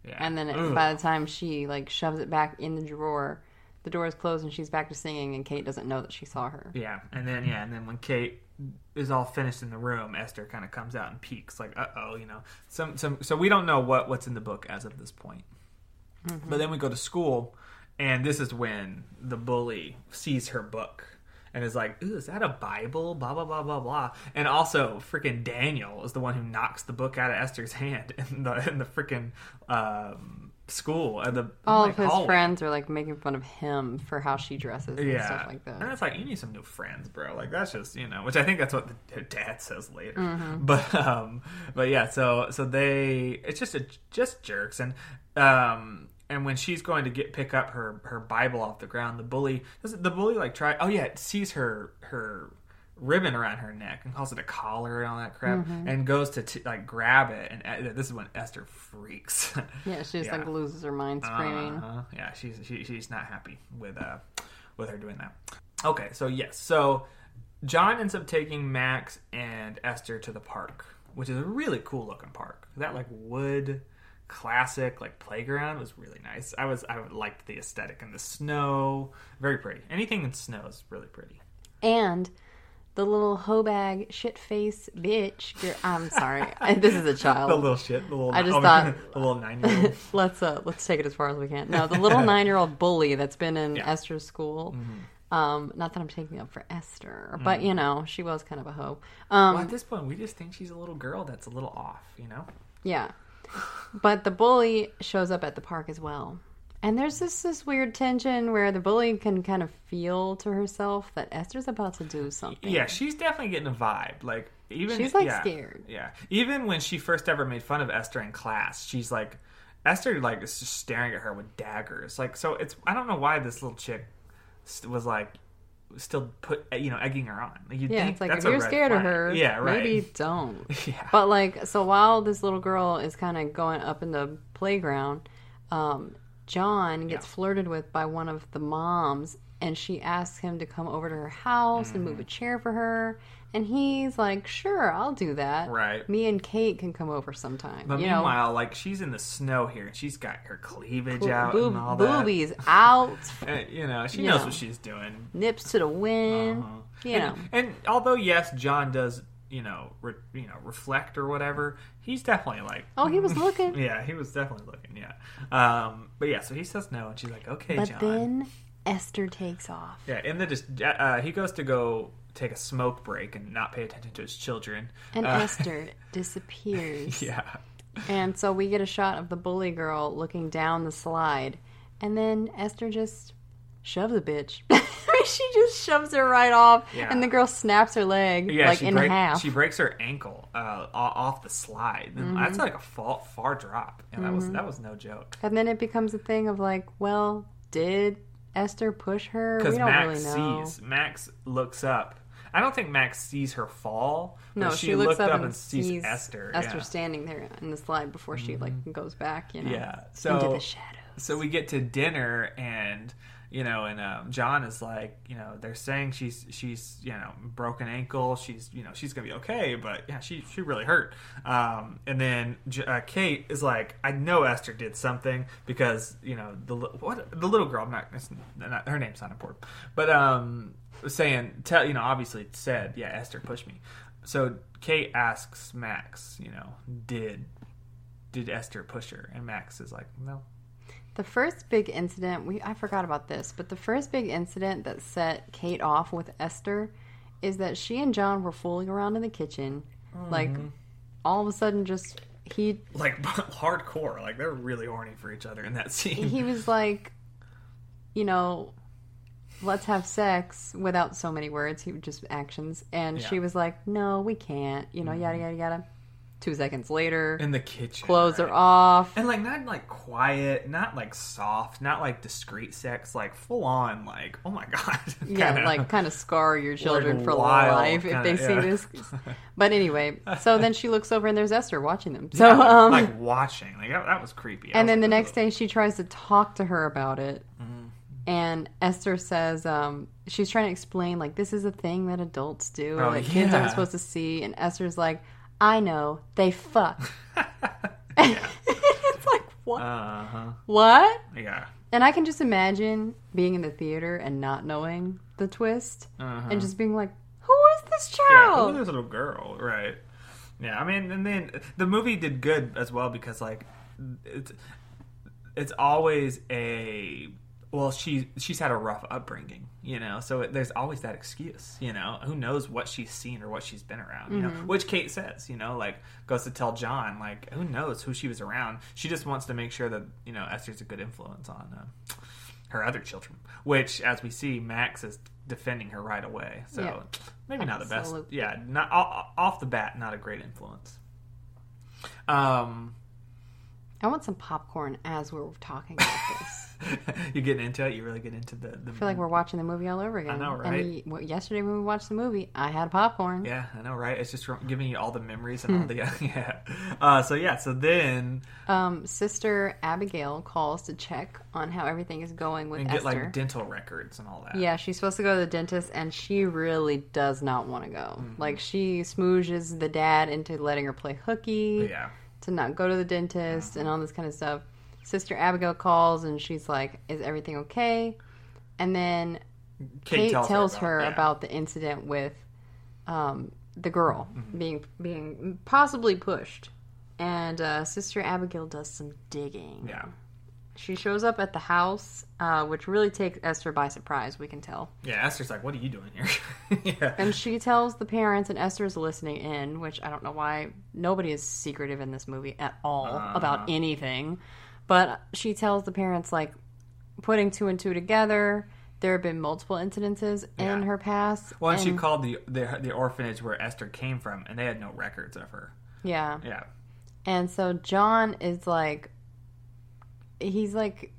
yeah. And then it, by the time she like shoves it back in the drawer, the door is closed and she's back to singing, and Kate doesn't know that she saw her. Yeah, and then yeah, and then when Kate is all finished in the room, Esther kind of comes out and peeks, like, "Uh oh," you know. Some some. So we don't know what what's in the book as of this point. But then we go to school, and this is when the bully sees her book and is like, "Ooh, is that a Bible?" Blah blah blah blah blah. And also, freaking Daniel is the one who knocks the book out of Esther's hand in the in the freaking um, school and the All like, of his hallway. friends are like making fun of him for how she dresses and yeah, stuff like that. And it's like you need some new friends, bro. Like that's just you know, which I think that's what the, dad says later. Mm-hmm. But um, but yeah, so so they it's just a just jerks and um. And when she's going to get pick up her, her Bible off the ground, the bully does the bully like try? Oh yeah, sees her her ribbon around her neck and calls it a collar and all that crap, Mm-hmm. and goes to t- like grab it. And uh, this is when Esther freaks. Yeah, she just Yeah. like loses her mind screaming. Uh-huh. Yeah, she's she, she's not happy with uh with her doing that. Okay, so yes, so John ends up taking Max and Esther to the park, which is a really cool looking park. That like wood classic like playground was really nice. I was I liked the aesthetic and the snow, very pretty. Anything in snow is really pretty. And the little hoe bag shit face bitch. Girl, I'm sorry, this is a child. The little shit, the little I just oh, thought- the little nine year old. let's uh let's take it as far as we can. No, the little nine year old bully that's been in Yeah. Esther's school. Um, not that I'm taking up for Esther, but you know she was kind of a hoe. Um, Well, at this point, we just think she's a little girl that's a little off, you know. yeah, but the bully shows up at the park as well, And there's this this weird tension where the bully can kind of feel to herself that Esther's about to do something. Yeah, she's definitely getting a vibe. Like even She's, like, yeah, scared. Yeah, even when she first ever made fun of Esther in class, she's like, Esther like is just staring at her with daggers. Like so, it's I don't know why this little chick was like still put you know egging her on. Like, You'd yeah, think it's like that's if you're red scared of her, yeah, right. maybe don't. yeah, But like, so while this little girl is kind of going up in the playground, um, John gets Yeah. flirted with by one of the moms, and she asks him to come over to her house and move Mm-hmm. a chair for her, and he's like, "Sure, I'll do that. Right. Me and Kate can come over sometime. But you know, meanwhile, like she's in the snow here, and she's got her cleavage out boob- and all that. boobies out, And, you know, she You knows know. what she's doing. nips to the wind. Uh-huh. You and, know, and although yes, John does, you know, re, you know, reflect or whatever, he's definitely like, oh, he was looking. yeah, he was definitely looking, yeah. Um, but yeah, so he says no, and she's like, okay, but John. then Esther takes off. yeah, in the dis- uh, he goes to go take a smoke break and not pay attention to his children. And Uh, Esther disappears. yeah, And so we get a shot of the bully girl looking down the slide. And then Esther just shoves a bitch. she just shoves her right off. Yeah. And the girl snaps her leg yeah, like she in break- half. She breaks her ankle uh, off the slide. And That's Mm-hmm. like a far, far drop. And that was that was no joke. And then it becomes a thing of like, well, did Esther push her? We Because don't Max really know. sees, Max looks up. I don't think Max sees her fall. No, she, she, looks looked up, and, sees, sees Esther. Esther yeah. standing there in the slide before she like goes back, you know, Yeah. So into the shadows. so we get to dinner and you know and um, john is like you know they're saying she's she's you know broken ankle she's you know she's gonna be okay but yeah she she really hurt um, and then J- uh, kate is like i know esther did something because you know the what the little girl I'm not, not her name's not important but um was saying tell you know obviously said yeah esther pushed me so kate asks max you know did did esther push her and max is like no The first big incident, we I forgot about this, but the first big incident that set Kate off with Esther is that she and John were fooling around in the kitchen. Like mm-hmm. all of a sudden just he like hardcore. Like they're really horny for each other in that scene. he was like you know, let's have sex without so many words, he would just actions. And Yeah. she was like, No, we can't, you know, yada yada yada. Two seconds later, in the kitchen. clothes right? are off. And like not like quiet, not like soft, not like discreet sex, like full on like oh my god. yeah, kinda- like kind of scar your children for wild, life if kinda, they see this. But anyway, so then she looks over and there's Esther watching them. So, Yeah, um, like watching. Like that, that was creepy. And was then the like, next day she tries to talk to her about it. Mm-hmm. And Esther says, um, she's trying to explain, like, this is a thing that adults do, Oh, that kids aren't supposed to see. And Esther's like, I know, they fuck. it's like, what? Uh huh. what? Yeah. And I can just imagine being in the theater and not knowing the twist Uh-huh. and just being like, who is this Yeah, child? who is this little girl? Right. Yeah, I mean, and then the movie did good as well because like it's it's always a well, she she's had a rough upbringing, you know, so it, there's always that excuse, you know. Who knows what she's seen or what she's been around, you know? Which Kate says, you know, like goes to tell John, like who knows who she was around. She just wants to make sure that you know Esther's a good influence on uh, her other children. Which, as we see, Max is defending her right away. So Yeah. maybe not the best. Yeah, not off the bat, not a great influence. Um, I want some popcorn as we're talking about this. you getting into it? You really get into the. the I feel like we're watching the movie all over again. I know, right? we- well, yesterday when we watched the movie, I had popcorn. Yeah, I know, right? It's just giving you all the memories and all the yeah. Uh, so yeah, so then Um, Sister Abigail calls to check on how everything is going with and Esther. get like dental records and all that. Yeah, she's supposed to go to the dentist, and she really does not want to go. Mm-hmm. Like she smooches the dad into letting her play hooky yeah, to not go to the dentist and all this kind of stuff. Sister Abigail calls, and she's like, "Is everything okay?" And then Kate, tells, her, yeah. about the incident with um, the girl Mm-hmm. being being possibly pushed, and uh, Sister Abigail does some digging. Yeah, She shows up at the house, uh, which really takes Esther by surprise. We can tell. yeah. Esther's like, "What are you doing here?" yeah, And she tells the parents, and Esther's listening in, which I don't know why nobody is secretive in this movie at all Uh-huh. about anything. But she tells the parents, like, putting two and two together. There have been multiple incidences in Yeah. her past. Well, and she and- called the, the the orphanage where Esther came from, and they had no records of her. yeah. Yeah, And so John is like, he's like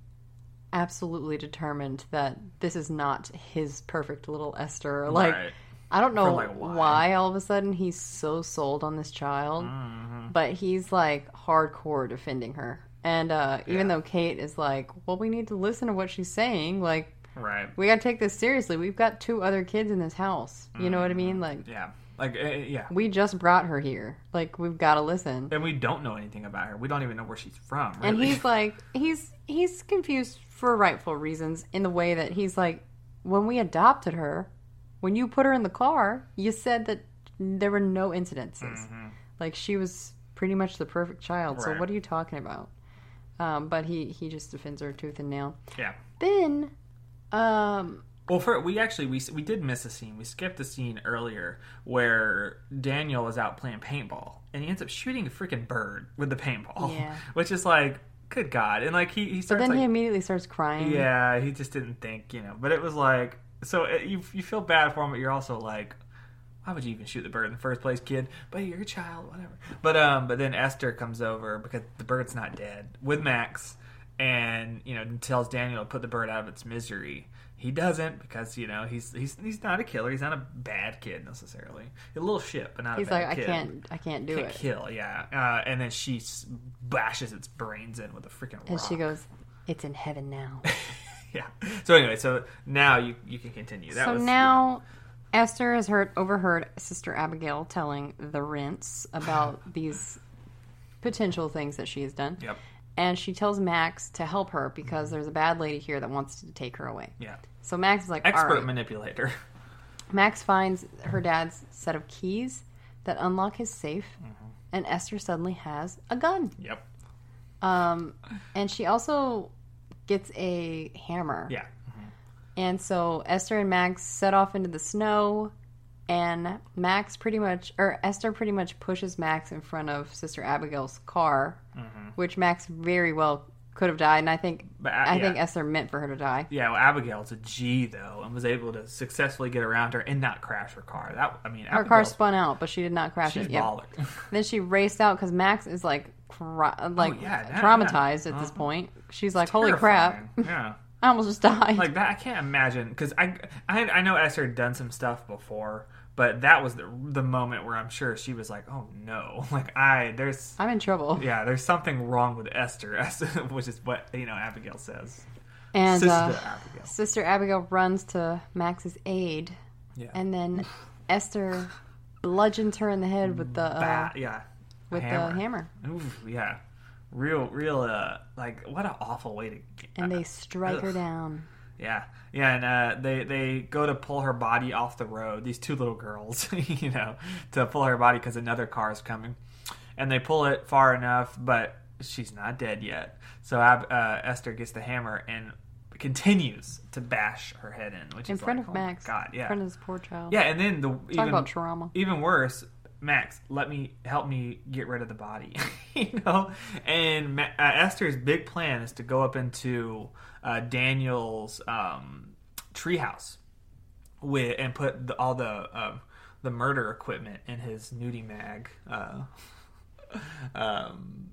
absolutely determined that this is not his perfect little Esther. Like, Right. I don't know like, why? why. all of a sudden he's so sold on this child, Mm-hmm. but he's like hardcore defending her. And uh, even Yeah. though Kate is like, well, we need to listen to what she's saying, like, right. we got to take this seriously. We've got two other kids in this house. You know what I mean? Like, Yeah, like uh, yeah. we just brought her here. Like, we've got to listen. And we don't know anything about her. We don't even know where she's from. And he's like, he's he's confused for rightful reasons in the way that he's like, when we adopted her, when you put her in the car, you said that there were no incidences. Like she was pretty much the perfect child. So what are you talking about? Um, but he he just defends her tooth and nail. yeah. Then, um, Well, for we actually we we did miss a scene. We skipped a scene earlier where Daniel is out playing paintball and he ends up shooting a freaking bird with the paintball. Yeah. Which is like, good God! And like he he but then like, he immediately starts crying. yeah, he just didn't think, you know. But it was like, so it, you you feel bad for him, but you're also like. Why would you even shoot the bird in the first place, kid? But you're a child, whatever. But um, but then Esther comes over because the bird's not dead with Max, and you know tells Daniel to put the bird out of its misery. He doesn't because you know he's he's he's not a killer. He's not a bad kid necessarily. A little shit, but not He's a bad like, I can't, I can't do Can't it. kill, yeah. Uh, and then she bashes its brains in with a freaking rock. And she goes, "It's in heaven now." yeah. So anyway, so now you you can continue. That so was now Esther has heard overheard Sister Abigail telling the Rents about these potential things that she has done. Yep. And she tells Max to help her because there's a bad lady here that wants to take her away. Yeah. So Max is like, Expert right. manipulator. Max finds her dad's set of keys that unlock his safe, Mm-hmm. and Esther suddenly has a gun. Yep. Um, and she also gets a hammer. Yeah. And so Esther and Max set off into the snow, and Max pretty much, or Esther pretty much pushes Max in front of Sister Abigail's car, which Max very well could have died. And I think, Mm-hmm. But, uh, I yeah. think Esther meant for her to die. Yeah, well, Abigail's a G though, and was able to successfully get around her and not crash her car. That I mean, Her car spun out, but she did not crash it. Baller. Then she raced out because Max is like, cri- like Oh, yeah, that- traumatized yeah. at this Uh-huh. point. She's like, "Holy crap! Yeah. I almost just died." like that i can't imagine because I, I i know esther had done some stuff before but that was the the moment where i'm sure she was like oh no. Like i there's I'm in trouble. yeah there's something wrong with esther which is what you know abigail says. And sister uh, abigail. Sister Abigail runs to Max's aid, yeah. and then Esther bludgeons her in the head with the uh, Bat, yeah. with the hammer, Oof, yeah real real uh like what an awful way to get, and they strike her down. Yeah, yeah, and uh, they they go to pull her body off the road. These two little girls, you know, to pull her body because another car is coming, and they pull it far enough, but she's not dead yet. So Ab, uh, Esther gets the hammer and continues to bash her head in, which In is front like, of oh Max. God, yeah, In front of this poor child. yeah, and then the Talk even about trauma. even worse, Max, let me help me get rid of the body, you know. And Ma- uh, Esther's big plan is to go up into uh, Daniel's um, treehouse with and put the, all the um, the murder equipment in his nudie mag. Uh, um,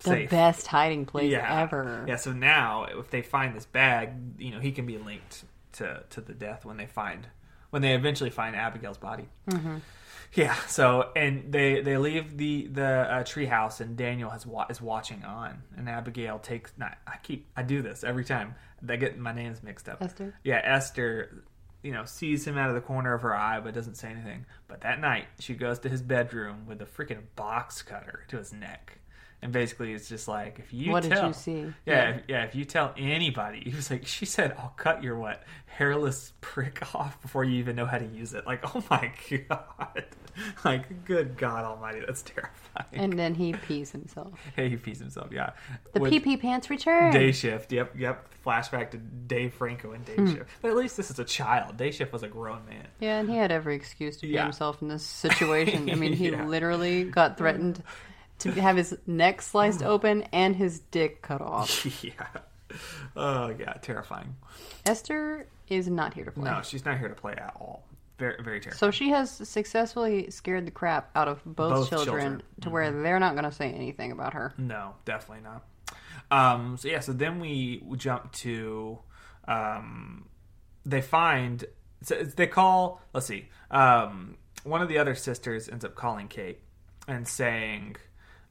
the safe. best hiding place Yeah. ever. Yeah. So now, if they find this bag, you know, he can be linked to to the death when they find when they eventually find Abigail's body. Mm-hmm. Yeah. So and they they leave the the uh, treehouse and Daniel has wa- is watching on and Abigail takes. Not, I keep I do this every time. I get my names mixed up. Esther? Yeah, Esther. You know, sees him out of the corner of her eye, but doesn't say anything. But that night, she goes to his bedroom with a freaking box cutter to his neck, and basically, it's just like if you What did tell, you see? Yeah, Yeah. If, yeah. If you tell anybody, he was like, she said, "I'll cut your what hairless prick off before you even know how to use it." Like, oh my god, like good God Almighty, that's terrifying. And then he pees himself. hey, he pees himself. Yeah, The With PP pants return. Day shift. Yep, yep. Flashback to Dave Franco and Day Hmm. shift. But at least this is a child. Day shift was a grown man. Yeah, and he had every excuse to pee Yeah. himself in this situation. I mean, he Yeah. literally got threatened to have his neck sliced open and his dick cut off. yeah. Oh yeah, terrifying. Esther is not here to play. No, she's not here to play at all. Very, very terrifying. So she has successfully scared the crap out of both, Both children, children. to where they're not going to say anything about her. No, definitely not. Um, so yeah, so then we jump to um, they find so it's- they call. Let's see. Um, one of the other sisters ends up calling Kate and saying.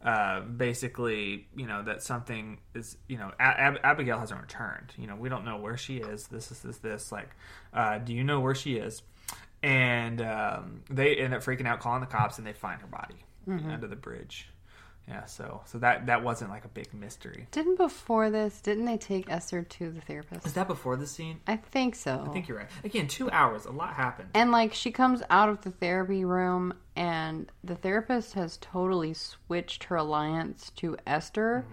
Uh, basically, you know that something is, you know, Ab- Abigail hasn't returned. You know, we don't know where she is. This is this this. Like, uh, do you know where she is? And um, they end up freaking out, calling the cops, and they find her body under the bridge. Yeah, so so that that wasn't like a big mystery. Didn't before this, didn't they take Esther to the therapist? Is that before the scene? I think so. I think you're right. Again, two hours, a lot happened. And like she comes out of the therapy room and the therapist has totally switched her alliance to Esther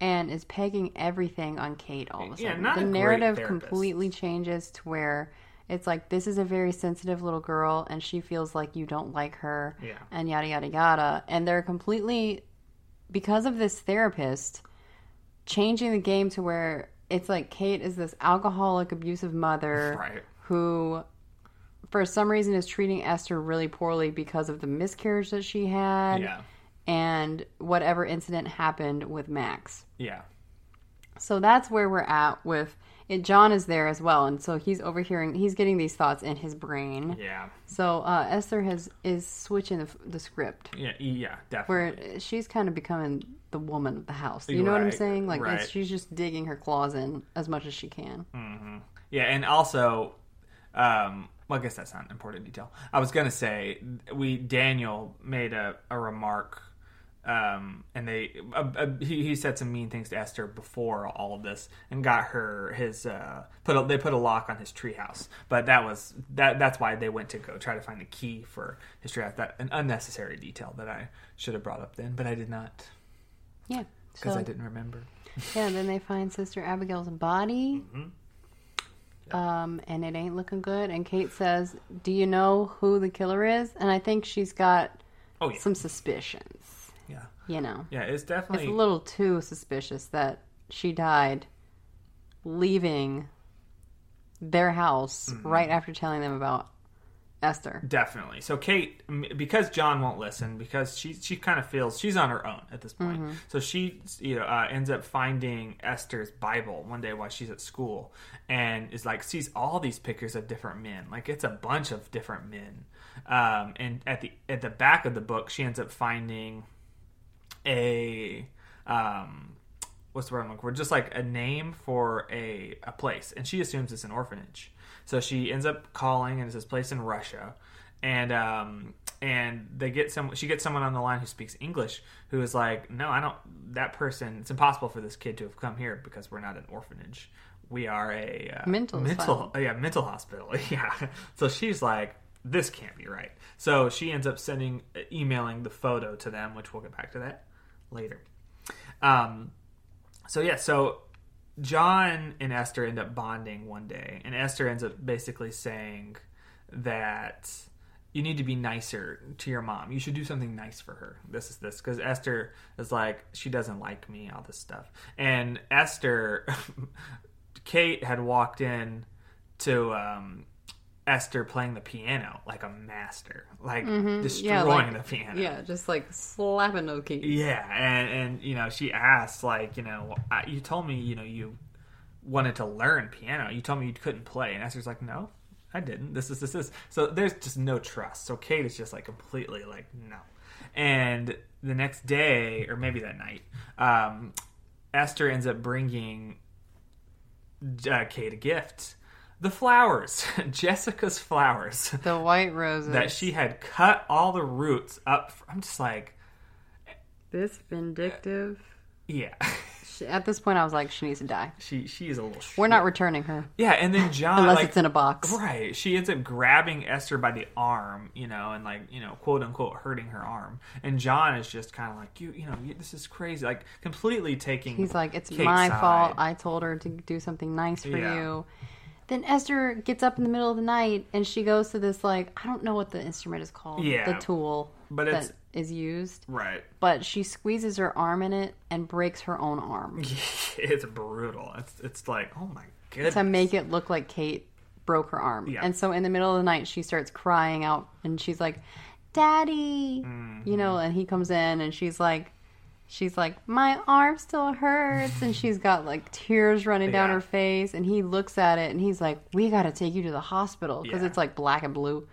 and is pegging everything on Kate all of a Mm-hmm. Yeah, not the narrative completely changes to where it's like this is a very sensitive little girl and she feels like you don't like her Yeah. and yada yada yada and they're completely because of this therapist changing the game to where it's like Kate is this alcoholic abusive mother Right. who for some reason is treating Esther really poorly because of the miscarriage that she had Yeah, and whatever incident happened with Max. yeah, So that's where we're at with it. John is there as well, and so he's overhearing. He's getting these thoughts in his brain. yeah, So uh, Esther has is switching the, the script yeah, yeah, definitely. where she's kind of becoming the woman of the house. You know what I'm saying? Like right. she's just digging her claws in as much as she can. Yeah, and also, um, well, I guess that's not an important detail. I was gonna say we Daniel made a, a remark, um, and they uh, uh, he, he said some mean things to Esther before all of this, and got her his uh, put a, they put a lock on his treehouse. But that was that that's why they went to go try to find the key for his treehouse. That an unnecessary detail that I should have brought up then, but I did not Yeah. because So I didn't remember. yeah, then they find Sister Abigail's body. Mm-hmm. Um, and it ain't looking good. And Kate says, "Do you know who the killer is?" And I think she's got Oh yeah, some suspicions. You know, yeah. It's definitely it's a little too suspicious that she died leaving their house Mm-hmm. right after telling them about Esther. Definitely. So Kate, because John won't listen, because she she kind of feels she's on her own at this point. So she you know uh, ends up finding Esther's Bible one day while she's at school, and is like sees all these pictures of different men. Like it's a bunch of different men. Um, and at the at the back of the book, she ends up finding a um, what's the word I'm looking for? Just like a name for a a place, and she assumes it's an orphanage. So she ends up calling, and it's this place in Russia, and um, and they get some. She gets someone on the line who speaks English, who is like, "No, I don't. That person. It's impossible for this kid to have come here because we're not an orphanage. We are a uh, Mental mental, yeah, mental hospital. yeah. So she's like." This can't be right. So she ends up sending, emailing the photo to them, which we'll get back to that later. Um, so yeah, so John and Esther end up bonding one day, and Esther ends up basically saying that you need to be nicer to your mom. You should do something nice for her. This is this because Esther is like she doesn't like me, all this stuff, and Esther, Kate had walked in to um, Esther playing the piano like a master, like destroying like- the piano. Yeah, just like slapping those keys. Yeah, and and you know, she asked like, you know, I, you told me, you know, you wanted to learn piano. You told me you couldn't play, and Esther's like, no, I didn't. This is this is. So there's just no trust. So Kate is just like completely like no. And the next day, or maybe that night, um, Esther ends up bringing uh, Kate a gift. The flowers, Jessica's flowers The white roses. that she had cut all the roots up. I'm just like, This vindictive. yeah. She, at this point, I was like, she needs to die. She she is a little. We're not returning her Yeah, and then John unless like it's in a box. right. She ends up grabbing Esther by the arm, you know, and like you know, quote unquote, hurting her arm. And John is just kind of like, you you know, you, this is crazy, like completely taking. He's like, it's Kate's my side. fault. I told her to do something nice for Yeah. you. Then Esther gets up in the middle of the night and she goes to this like I don't know what the instrument is called. Yeah. the tool But that it's- is used. Right. But she squeezes her arm in it and breaks her own arm it's brutal. It's it's like, oh my goodness. to make it look like Kate broke her arm. Yeah. And so in the middle of the night she starts crying out and she's like, "Daddy," Mm-hmm. you know, and he comes in and she's like. She's like, my arm still hurts, and she's got like tears running down Yeah. her face. And he looks at it, and he's like, "We got to take you to the hospital because Yeah. Mm-hmm. it's like black and blue."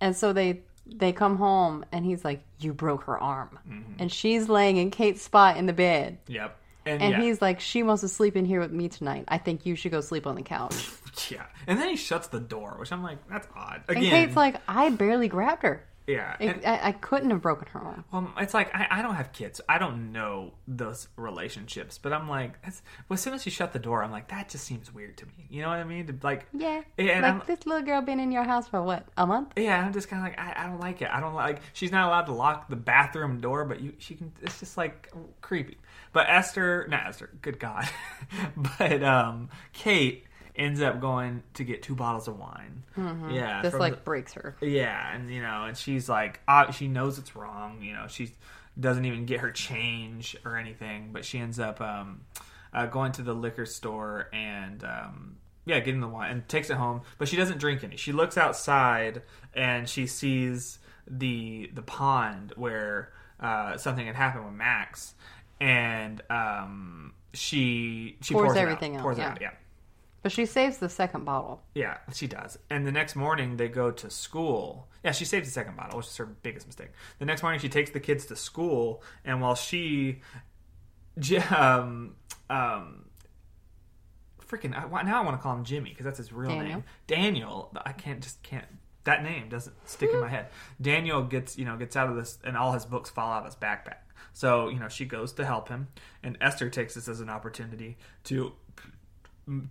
And so they they come home, and he's like, "You broke her arm," Mm-hmm. and she's laying in Kate's spot in the bed, Yep. And, and yeah. he's like, "She wants to sleep in here with me tonight. I think you should go sleep on the couch." yeah. And then he shuts the door, which I'm like, that's odd. And Again, Kate's like, "I barely grabbed her. Yeah. It, And- I, I couldn't have broken her arm." Well, it's like I, I don't have kids. I don't know those relationships, but I'm like, that's, well, as soon as you shut the door, I'm like, that just seems weird to me. You know what I mean? To, like, Yeah, and like I'm, this little girl been in your house for what a month? yeah, I'm just kind of like, I, I don't like it. I don't like. She's not allowed to lock the bathroom door, but you, she can. It's just like creepy. But Esther, not Esther. Good God, but um, Kate ends up going to get two bottles of wine. Yeah, This like the- breaks her. Yeah, and you know, and she's like, uh, she knows it's wrong. You know, she doesn't even get her change or anything, but she ends up um, uh, going to the liquor store and um, yeah, getting the wine and takes it home. But she doesn't drink any. She looks outside and she sees the the pond where uh, something had happened with Max, and um, she she Pours pours, everything out. out, Pours yeah. out. Yeah. But she saves the second bottle. Yeah, she does. And the next morning they go to school. Yeah, she saves the second bottle, which is her biggest mistake. The next morning she takes the kids to school, and while she, um, um, freaking I, now I want to call him Jimmy because that's his real Daniel. name. Daniel. I can't just can't. That name doesn't stick in my head. Daniel gets you know gets out of this, and all his books fall out of his backpack. So you know she goes to help him, and Esther takes this as an opportunity to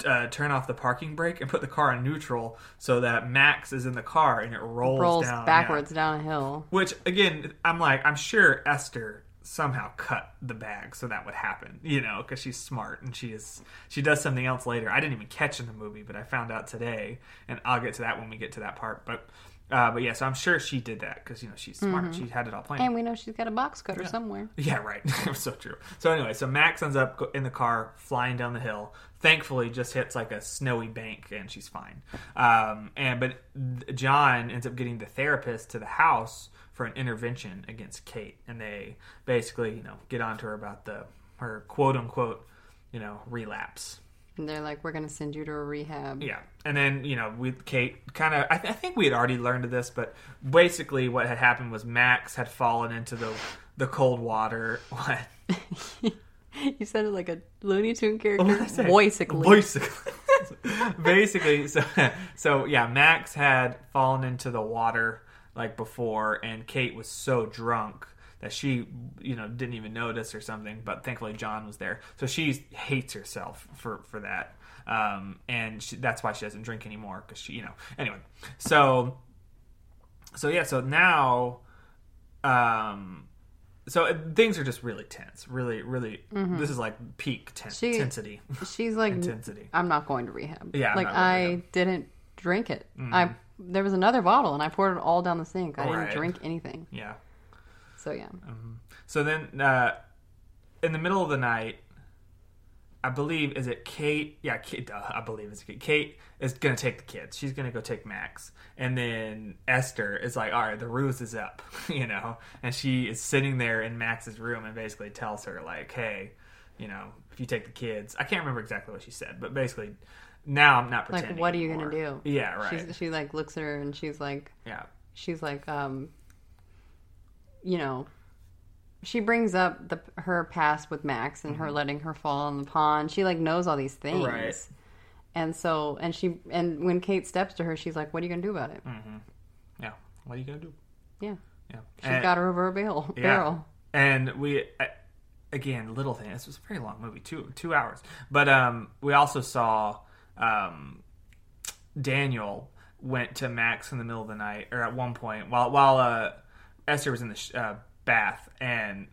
uh, turn off the parking brake and put the car in neutral so that Max is in the car and it rolls, Rolls down, yeah. backwards down a hill. Which again, I'm like, I'm sure Esther somehow cut the bag so that would happen, you know, because she's smart and she is she does something else later. I didn't even catch in the movie, but I found out today, and I'll get to that when we get to that part. But uh, but yeah, so I'm sure she did that because you know she's smart. She had it all planned. And we know she's got a box cutter somewhere. Yeah, right. so true. So anyway, so Max ends up in the car flying down the hill. Thankfully, just hits like a snowy bank and she's fine. Um, and but John ends up getting the therapist to the house for an intervention against Kate, and they basically you know get onto her about the her quote unquote you know relapse. And they're like, we're going to send you to a rehab. Yeah, and then you know with Kate, kind of, I, th- I think we had already learned of this, but basically what had happened was Max had fallen into the the cold water. What? you said it like a Looney Tune What character. did I say? Basically. Basically. basically, so so yeah, Max had fallen into the water like before, and Kate was so drunk that she, you know, didn't even notice or something. But thankfully, John was there, so she hates herself for for that, um, and she, that's why she doesn't drink anymore because she, you know. Anyway, so so yeah, so now, um. So uh, things are just really tense, really, really. This is like peak ten- She- intensity. She's like, Intensity. I'm not going to rehab. Yeah, like I. Mm-hmm. didn't drink it. I there was another bottle and I poured it all down the sink. I didn't Right. drink anything. Yeah. So yeah, So then, uh, in the middle of the night, I believe is it Kate? Yeah, Kate. Duh, I believe it's Kate. Kate is gonna take the kids. She's gonna go take Max, and then Esther is like, "All right, the ruse is up," you know, and she is sitting there in Max's room and basically tells her like, "Hey, you know, if you take the kids, I can't remember exactly what she said, but basically." Now I'm not like pretending. what are you gonna do? Yeah, right. She's, she like looks at her and she's like, yeah, she's like, um, you know, she brings up the her past with Max and her letting her fall in the pond. She like knows all these things, Mm-hmm. Right. And so, and she, and when Kate steps to her, she's like, "What are you gonna do about it?" Mm-hmm. yeah. What are you gonna do? Yeah, Yeah, She and, got her over a barrel. Yeah. barrel. And we again, little thing. This was a very long movie, two two hours. But um, we also saw um, Daniel went to Max in the middle of the night, or at one point while while uh, Esther was in the sh- uh, bath, and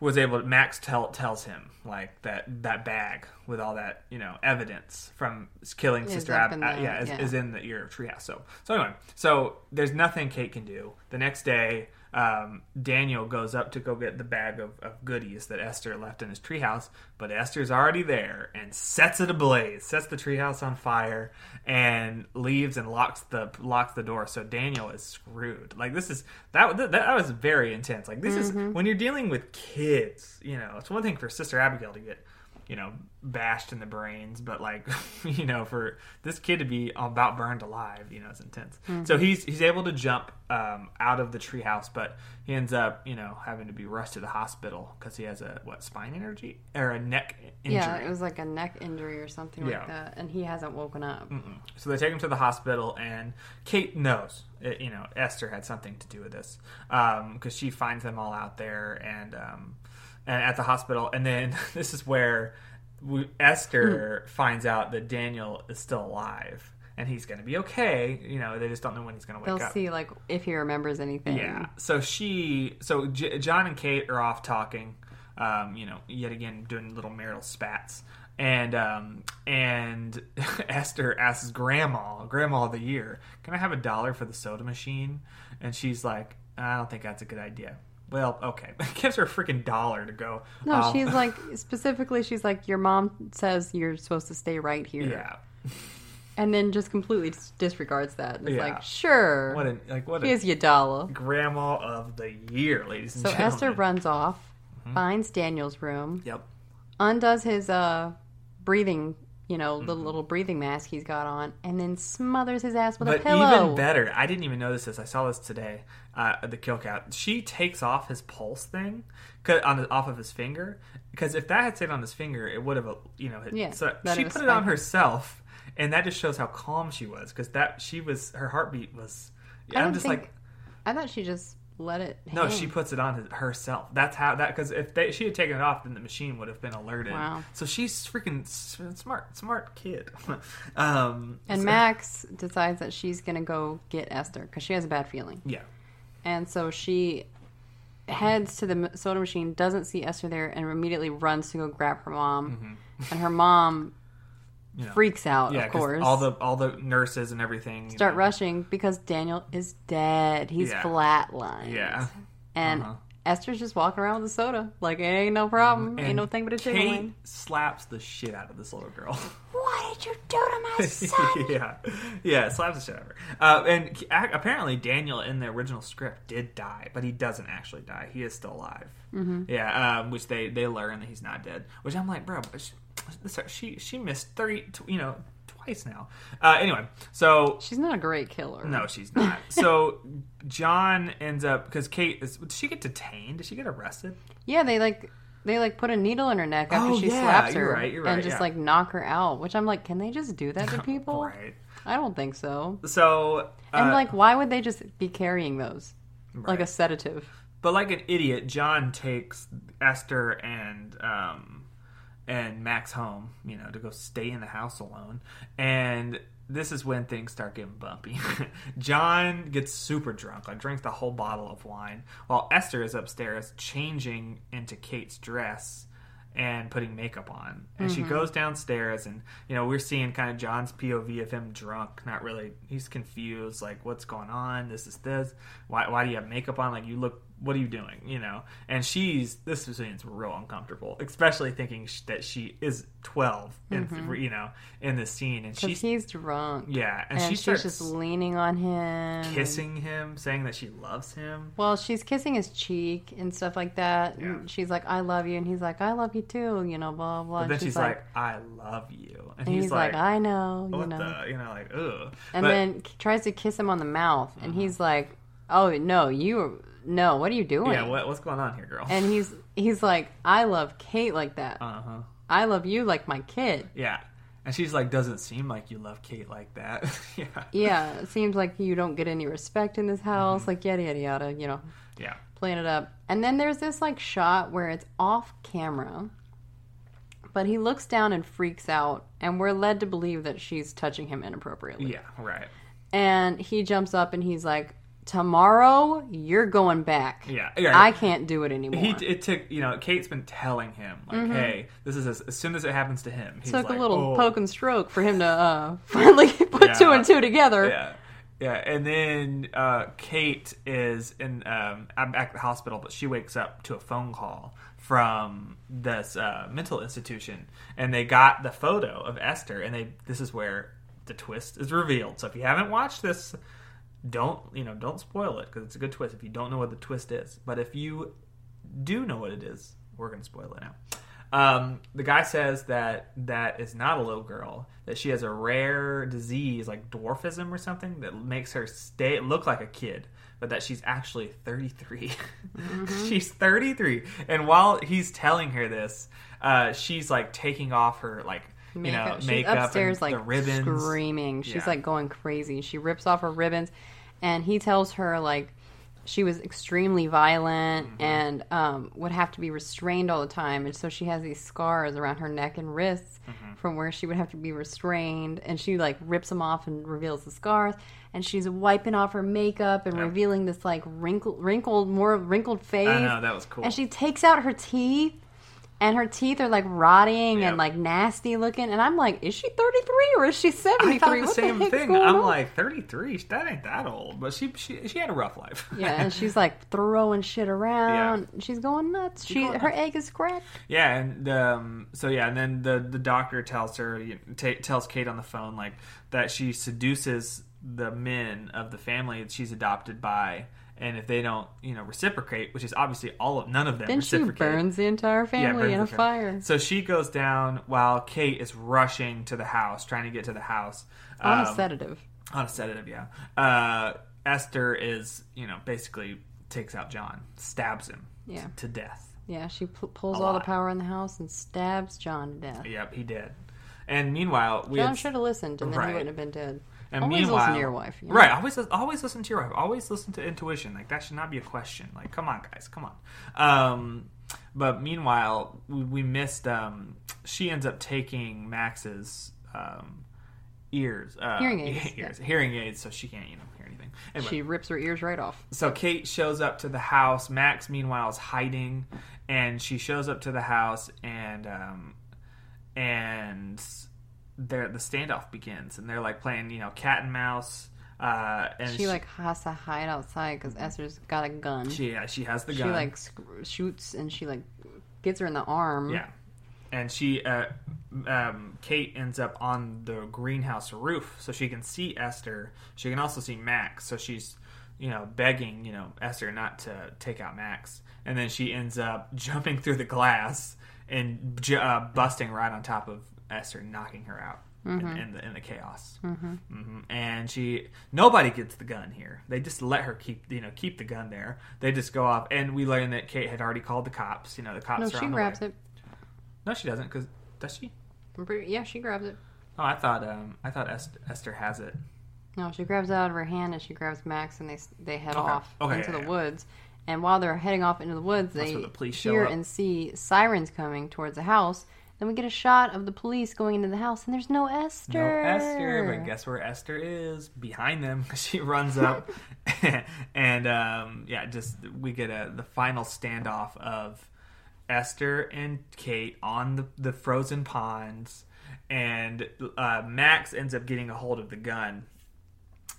was able. to Max tell, tells him like that that bag with all that you know evidence from killing Is Sister Ab. uh, the- yeah, is, yeah. is in the ear of treehouse. So so anyway, so there's nothing Kate can do. The next day, um, Daniel goes up to go get the bag of, of goodies that Esther left in his treehouse, but Esther's already there and sets it ablaze, sets the treehouse on fire, and leaves and locks the locks the door. So Daniel is screwed. Like this is that that, that was very intense. Like this is when you're dealing with kids. You know, it's one thing for Sister Abigail to get you know, bashed in the brains, but like, you know, for this kid to be about burned alive, you know, it's intense. So he's he's able to jump um, out of the treehouse, but he ends up, you know, having to be rushed to the hospital because he has a what spine injury or a neck injury. Yeah, it was like a neck injury or something Yeah. like that, and he hasn't woken up. So they take him to the hospital, and Kate knows, uh, you know, Esther had something to do with this because she finds them all out there and um, and at the hospital. And then this is where we, Esther finds out that Daniel is still alive and he's going to be okay. You know, they just don't know when he's going to wake up. They'll up. see like if he remembers anything. Yeah. So she, so J- John and Kate are off talking. Um, you know, yet again doing little marital spats, and um, and Esther asks Grandma, Grandma of the year, "Can I have a dollar for the soda machine?" And she's like, "I don't think that's a good idea." Well, okay, gives her a freaking dollar to go. No, off. she's like specifically. She's like, your mom says you're supposed to stay right here, yeah. and then just completely disregards that. And It's Yeah. like, sure, What a like what here's your dollar. grandma of the year, ladies and So gentlemen. Esther runs off, Mm-hmm. finds Daniel's room, Yep. undoes his uh breathing, you know, the Mm-hmm. little breathing mask he's got on, and then smothers his ass with a But pillow. even better, I didn't even notice this. I saw this today. Uh, the kill cat, she takes off his pulse thing on off of his finger because if that had stayed on his finger, it would have, you know. It, Yeah, so she put it on herself, and that just shows how calm she was because that she was her heartbeat was. I'm just think- like, I thought she just let it. no, she puts it on herself. That's how that because if they, she had taken it off, then the machine would have been alerted. Wow. So she's freaking smart, smart kid. um, And so- Max decides that she's gonna go get Esther because she has a bad feeling. yeah. And so she heads to the soda machine, doesn't see Esther there, and immediately runs to go grab her mom. And her mom Mm-hmm. You know. freaks out, Yeah, of course. all the all the nurses and everything Start know. rushing because Daniel is dead. He's Yeah. flatlined. Yeah, And Uh-huh. Esther's just walking around with a soda. Like, it ain't no problem. ain't no thing but a chicken Kate wing. slaps the shit out of this little girl. What did you do to my son? yeah, yeah, slaps the shit out of her. Uh, and apparently, Daniel in the original script did die, but he doesn't actually die. He is still alive. Mm-hmm. Yeah, um, which they they learn that he's not dead. Which I'm like, bro, but she she, missed thirty, you know, twice now. Uh, anyway, so She's not a great killer. No, she's not. so John ends up because Kate is. Did she get detained? Did she get arrested? Yeah, they like they like put a needle in her neck after Oh, she yeah, slaps her you're right, you're and just yeah. like knock her out. Which I'm like, can they just do that to people? Right. I don't think so. So And uh, like, why would they just be carrying those like a sedative? but like an idiot, John takes Esther and um and Max home, you know, to go stay in the house alone. And this is when things start getting bumpy. John gets super drunk, like drinks the whole bottle of wine, while Esther is upstairs changing into Kate's dress and putting makeup on. And she mm-hmm. goes downstairs and you know, we're seeing kind of John's POV of him drunk, not really he's confused, like what's going on? This is this. Why why do you have makeup on? Like you look what are you doing? You know, and she's this scene's real uncomfortable, especially thinking sh- that she is twelve, and mm-hmm. you know, in this scene, and she's he's drunk. yeah, and, And, she she's just leaning on him. kissing him, saying that she loves him. Well, she's kissing his cheek and stuff like that. Yeah. And she's like, I love you. And he's like, I love you too, you know, blah, blah. Blah. But then And she's like, "I love you," and, and he's, like, I know, you know. the?" You know, like, ugh. And But- then tries to kiss him on the mouth. And mm-hmm. he's like, Oh, no, you, no, what are you doing? yeah, what, what's going on here, girl? And he's, he's like, I love Kate like that. uh huh. I love you like my kid. Yeah, and she's like, "Doesn't seem like you love Kate like that." yeah, Yeah, it seems like you don't get any respect in this house. Mm-hmm. Like, yada, yada, yada, you know. yeah. playing it up. And then there's this like shot where it's off camera, but he looks down and freaks out, and we're led to believe that she's touching him inappropriately. Yeah, right. And he jumps up and he's like, tomorrow you're going back. Yeah, yeah. I can't do it anymore. He, it took you know Kate's been telling him like, hey, this is as, as soon as it happens to him. He's took like, a little oh. poke and stroke for him to uh, finally put Yeah. two and two together. Yeah. Yeah, and then uh, Kate is in um, I'm back at the hospital, but she wakes up to a phone call from this uh, mental institution, and they got the photo of Esther, and they this is where the twist is revealed. So if you haven't watched this, don't you know don't spoil it because it's a good twist. If you don't know what the twist is, but if you do know what it is, we're going to spoil it now. Um, the guy says that that is not a little girl. That she has a rare disease like dwarfism or something that makes her stay look like a kid, but that she's actually 33. she's 33, and while he's telling her this, uh, she's like taking off her like you know She's makeup upstairs and like the ribbons. screaming. She's Yeah. like going crazy. She rips off her ribbons, and he tells her like she was extremely violent Mm-hmm. and um, would have to be restrained all the time, and so she has these scars around her neck and wrists Mm-hmm. from where she would have to be restrained. And she like rips them off and reveals the scars. And she's wiping off her makeup and revealing this like wrinkled, wrinkled, more wrinkled face. I know that was cool. And she takes out her teeth, and her teeth are like rotting Yep. and like nasty looking. And I'm like, is she 33 or is she 73? I thought the what same the thing. I'm on? like 33. That ain't that old, but she she she had a rough life. yeah, and she's like throwing shit around. She's going nuts. She going her nuts. egg is cracked. Yeah, and um, so yeah, and then the the doctor tells her ta tells Kate on the phone like that she seduces the men of the family that she's adopted by, and if they don't you know reciprocate, which is obviously all of none of them Then she reciprocate. burns the entire family burns in a fire So she goes down while Kate is rushing to the house, trying to get to the house on a Um, sedative. on a sedative. Yeah, uh, Esther is you know basically takes out John, stabs him Yeah. to death. Yeah, she pu- pulls a all the power in the house and stabs John to death. Yep, he did. And meanwhile, we John should have listened, and then Right. he wouldn't have been dead. And Always meanwhile, listen to your wife. you know? Right, always always listen to your wife. Always listen to intuition. Like that should not be a question. Like, come on, guys, come on. Um, but meanwhile, we, we missed. Um, she ends up taking Max's um, ears, uh, Hearing aids, ears, hearing aids, so she can't you know hear anything. Anyway, She rips her ears right off. so Kate shows up to the house. Max, meanwhile, is hiding, and she shows up to the house, and um, and the standoff begins, and they're like playing, you know, cat and mouse. Uh, and She like has to hide outside because Esther's got a gun. She, she yeah, she has the gun. She like sc- shoots and she like gets her in the arm. yeah, and she uh, um, Kate ends up on the greenhouse roof, so she can see Esther. She can also see Max, so she's you know begging you know Esther not to take out Max, and then she ends up jumping through the glass and uh, busting right on top of Esther, knocking her out. In, in the in the chaos, mm-hmm. hmm and she nobody gets the gun here. They just let her keep you know keep the gun there. They just go off, and we learn that Kate had already called the cops. You know the cops No, are she on the grabs way. it. No, she doesn't. Because does she? Yeah, she grabs it. Oh, I thought um, I thought Esther has it. No, she grabs it out of her hand and she grabs Max and they they head Okay. off Okay, into yeah, the yeah. woods. And while they're heading off into the woods, That's they the hear and see sirens coming towards the house. Then we get a shot of the police going into the house, and there's no Esther. No Esther, but guess where Esther is? Behind them. She runs up, and um, yeah, just we get a the final standoff of Esther and Kate on the the frozen ponds, and uh, Max ends up getting a hold of the gun.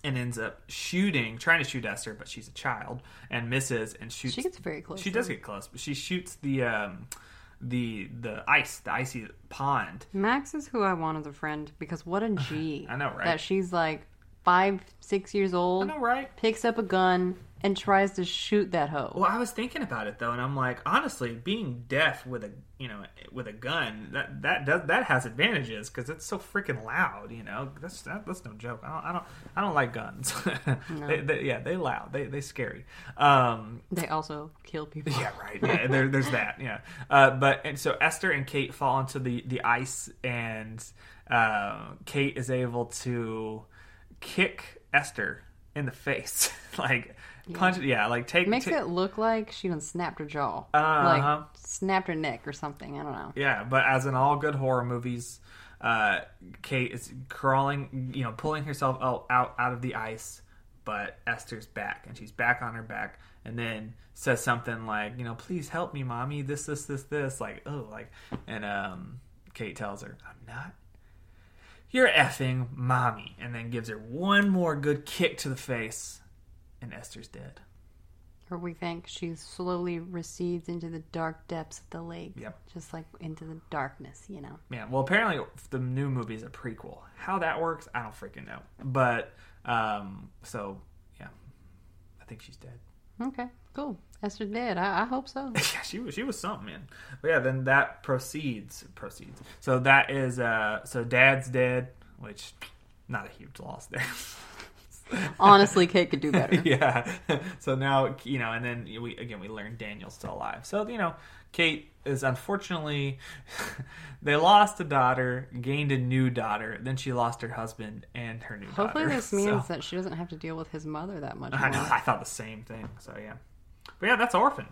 And ends up shooting, trying to shoot Esther, but she's a child and misses and shoots. She gets very close. She does get close, but she shoots the um, the the ice, the icy pond. Max is who I want as a friend because what a G. I know, right? That she's like five, six years old. I know, right? picks up a gun and tries to shoot that hoe. Well, I was thinking about it though, and I'm like, honestly, being deaf with a you know with a gun that that does that has advantages because it's so freaking loud. You know, that's that, that's no joke. I don't I don't I don't like guns. they, they, yeah, they loud. They they scary. Um, They also kill people. yeah, right. Yeah, there, there's that. Yeah, uh, but and so Esther and Kate fall into the the ice, and uh, Kate is able to kick Esther in the face, like punch. Yeah, like take Makes ta- it look like she done snapped her jaw. Uh-huh. Like snapped her neck or something. I don't know. Yeah, but as in all good horror movies, uh, Kate is crawling, you know, pulling herself out, out out of the ice, but Esther's back, and she's back on her back, and then says something like, you know, please help me, mommy. This, this, this, this. Like, oh, like, and um, Kate tells her, I'm not. You're effing mommy, and then gives her one more good kick to the face, and Esther's dead. Or we think she slowly recedes into the dark depths of the lake. Yep. Just like into the darkness, you know. Yeah, well, apparently the new movie is a prequel. How that works, I don't freaking know. But um, so yeah, I think she's dead. Okay, cool. Esther dead. I, I hope so. yeah, she was she was something, man. But yeah, then that proceeds proceeds. So that is uh, so Dad's dead, which not a huge loss there. Honestly, Kate could do better. yeah. So now you know, and then we again we learn Daniel's still alive. So you know, Kate is unfortunately they lost a daughter, gained a new daughter, then she lost her husband and her new Hopefully, daughter. Hopefully, this means So- that she doesn't have to deal with his mother that much I know. I thought the same thing. So yeah, but yeah, that's Orphan.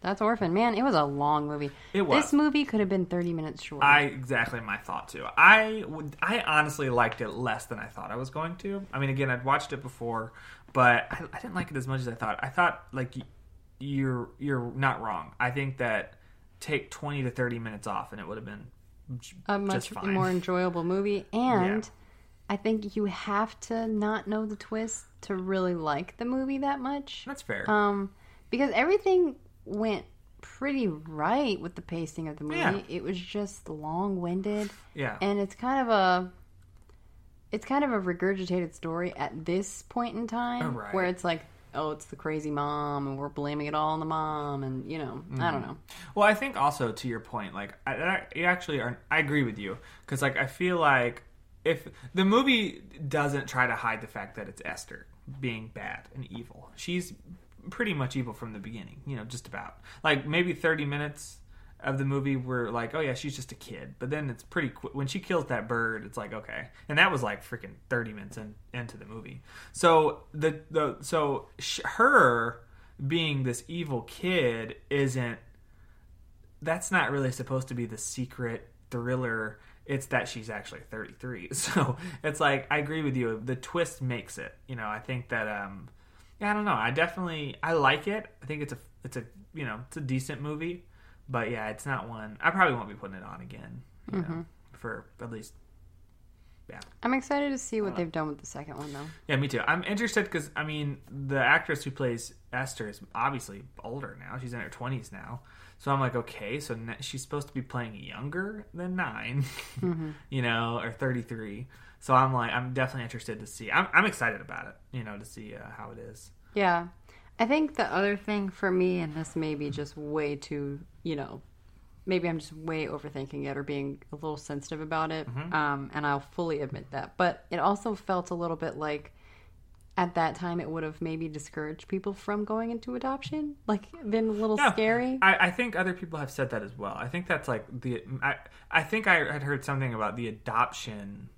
That's Orphan. Man, it was a long movie. It was. This movie could have been 30 minutes shorter. I exactly my thought too. I would. I honestly liked it less than I thought I was going to. I mean, again, I'd watched it before, but I, I didn't like it as much as I thought. I thought like you're you're not wrong. I think that take twenty to thirty minutes off, and it would have been j- a much more enjoyable movie. And Yeah. I think you have to not know the twist to really like the movie that much. That's fair. Um, because everything went pretty right with the pacing of the movie. Yeah. It was just long winded, yeah, and it's kind of a. It's kind of a regurgitated story at this point in time, Oh, right. where it's like, oh, it's the crazy mom, and we're blaming it all on the mom, and you know, I Mm-hmm. don't know. Well, I think also to your point, like I, I you actually are. I agree with you because like I feel like if the movie doesn't try to hide the fact that it's Esther being bad and evil, she's pretty much evil from the beginning. You know, just about like maybe thirty minutes of the movie were like, oh yeah, she's just a kid, but then it's pretty quick when she kills that bird. It's like okay, and that was like freaking thirty minutes in, into the movie. So the the so sh- her being this evil kid isn't that's not really supposed to be the secret thriller. It's that she's actually 33. So it's like I agree with you. The twist makes it. You know, I think that um yeah, I don't know. I definitely I like it. I think it's a it's a you know, it's a decent movie. But yeah, it's not one I probably won't be putting it on again. You know, mm-hmm. for at least yeah. I'm excited to see what uh, they've done with the second one, though. Yeah, me too. I'm interested because I mean, the actress who plays Esther is obviously older now. She's in her 20s now. So I'm like, okay, so she's supposed to be playing younger than 9 mm-hmm. you know, or 33. So I'm like, I'm definitely interested to see. I'm, I'm excited about it, you know, to see uh, how it is. Yeah. I think the other thing for me, and this may be just way too, you know, maybe I'm just way overthinking it or being a little sensitive about it. Um, and I'll fully admit that. But it also felt a little bit like at that time it would have maybe discouraged people from going into adoption. Like, been a little Yeah. scary. I, I think other people have said that as well. I think that's like the. I, I think I had heard something about the adoption,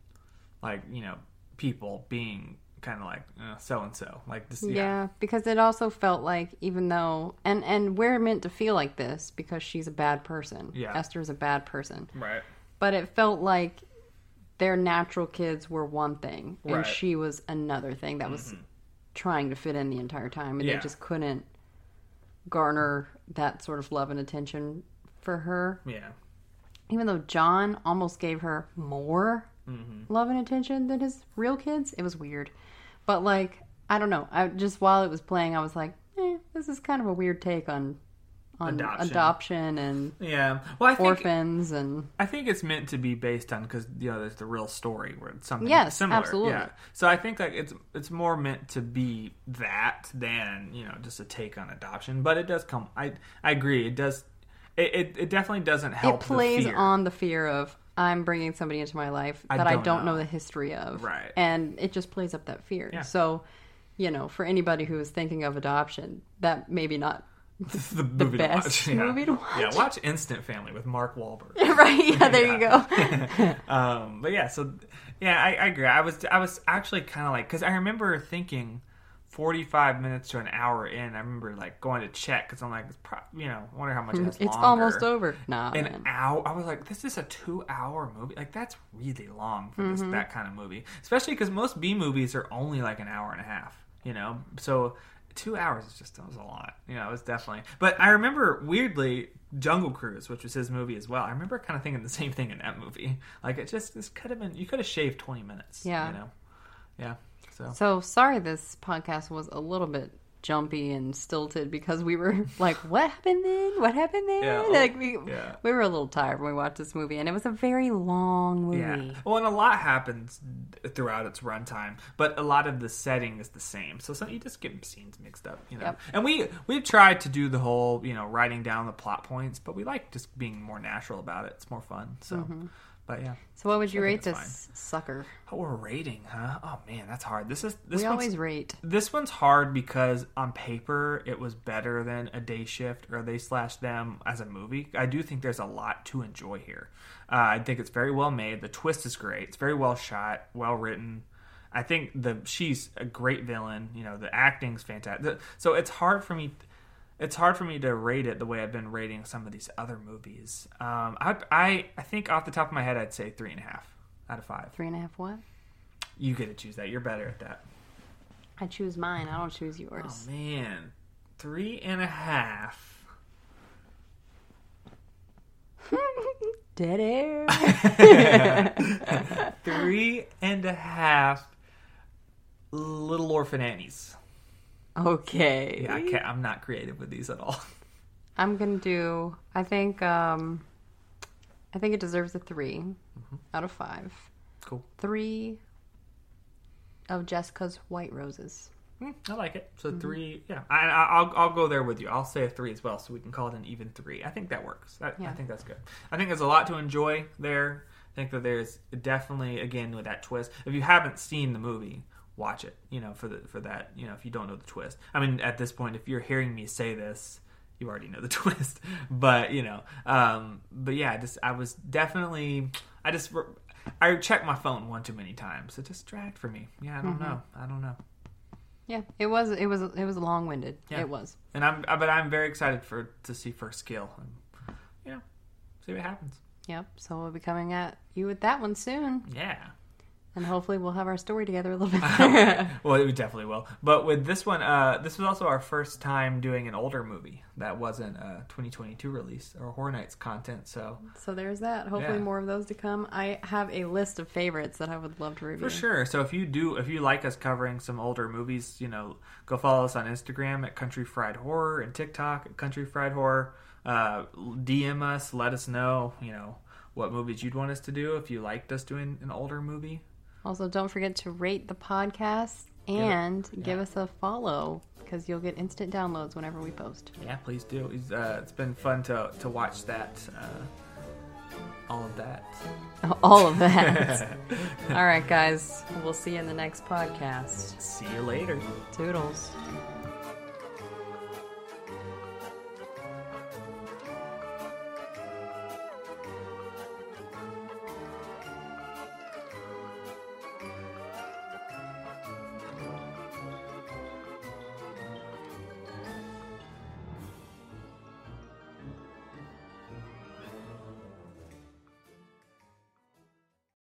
like, you know, people being kind of like so and so. Like, this, Yeah. yeah. because it also felt like even though and and we're meant to feel like this because she's a bad person. Yeah. Esther's a bad person. Right. but it felt like their natural kids were one thing and Right. Mm-hmm. she was another thing that was trying to fit in the entire time and Yeah. they just couldn't garner that sort of love and attention for her Yeah. even though john almost gave her more Mm-hmm. love and attention than his real kids it was weird but like i don't know i just while it was playing i was like eh, this is kind of a weird take on on Adoption. adoption, and Yeah. Well, I think orphans and I think it's meant to be based on because you know there's the real story where it's something Yes, similar. absolutely. Yeah. So I think like it's it's more meant to be that than you know just a take on adoption. But it does come. I I agree. It does. It it, it definitely doesn't help. it plays the on the fear of I'm bringing somebody into my life that I don't don't know. know. the history of, Right. And it just plays up that fear. Yeah. So, you know, for anybody who is thinking of adoption, that maybe not the, movie best to watch. Yeah. movie to Yeah, watch. watch Instant Family with Mark Wahlberg. right. Yeah, there you go. um, but yeah, so yeah, I, I agree. I was I was actually kind of like because I remember thinking 45 minutes to an hour in, I remember like going to check because I'm like, it's pro- you know, wonder how much it has It's longer. almost over. Nah, An man. hour. I was like, this is a two-hour movie. Like that's really long for Mm-hmm. this that kind of movie, especially because most B movies are only like an hour and a half. You know, so two hours is just that was a lot. You know, it was definitely. But I remember weirdly Jungle Cruise, which was his movie as well. I remember kind of thinking the same thing in that movie. Like it just this could have been you could have shaved twenty minutes. Yeah. You know. Yeah. So. So sorry, this podcast was a little bit jumpy and stilted because we were like, "What happened then? What happened then?" Yeah, like we yeah. we were a little tired when we watched this movie, and it was a very long movie. Yeah. Well, and a lot happens throughout its runtime, but a lot of the setting is the same. So, some you just get scenes mixed up, you know. Yep. And we we've tried to do the whole, you know, writing down the plot points, but we like just being more natural about it. It's more fun. So, Mm-hmm. But yeah. So what would you rate this it's sucker? Oh, we're rating, huh? Oh man, that's hard. This is this we always rate. this one's hard because on paper it was better than a day shift or they slash them as a movie. I do think there's a lot to enjoy here. Uh, I think it's very well made. The twist is great. It's very well shot, well written. I think the she's a great villain. You know, the acting's fantastic. So it's hard for me. It's hard for me to rate it the way I've been rating some of these other movies. Um, I, I I think off the top of my head I'd say three and a half out of five. Three and a half. What? You get to choose that. You're better at that. I choose mine. I don't choose yours. Oh man, three and a half. Dead air. Three and a half. Little Orphan Annies. Okay. Yeah, I can't. I'm not creative with these at all. I'm gonna do. I think. um I think it deserves a 3 Mm-hmm. out of five. Cool. Three of Jessica's White Roses. Hmm, I like it. So Mm-hmm. three. Yeah, I, I- I'll I'll go there with you. I'll say a three as well, so we can call it an even three. I think that works. I, I think that's good. I think there's a lot to enjoy there. I think that there's definitely again with that twist. If you haven't seen the movie, watch it. You know, for the for that. You know, if you don't know the twist. I mean, at this point, if you're hearing me say this, you already know the twist. But you know, um, but yeah, just I was definitely. I just I checked my phone one too many times. It just dragged for me. Yeah, I don't Mm-hmm. know. I don't know. Yeah, it was. It was. It was long winded. Yeah. It was. And I'm, but I'm very excited for to see First Kill, and you know, see what happens. Yep. So we'll be coming at you with that one soon, Yeah. And hopefully we'll have our story together a little bit. well, we definitely will. But with this one, uh, this was also our first time doing an older movie that wasn't a 2022 release or Horror Nights content. So so there's that. Hopefully Yeah. more of those to come. I have a list of favorites that I would love to review. for sure. So if you do, if you like us covering some older movies, you know, go follow us on Instagram at Country Fried Horror and TikTok at Country Fried Horror. Uh, DM us, let us know, you know, what movies you'd want us to do if you liked us doing an older movie. Also, don't forget to rate the podcast and give us a follow because you'll get instant downloads whenever we post. Yeah, please do. It's, uh, it's been fun to to watch that. Uh, all of that. All of that. All right, guys. We'll see you in the next podcast. See you later. Toodles.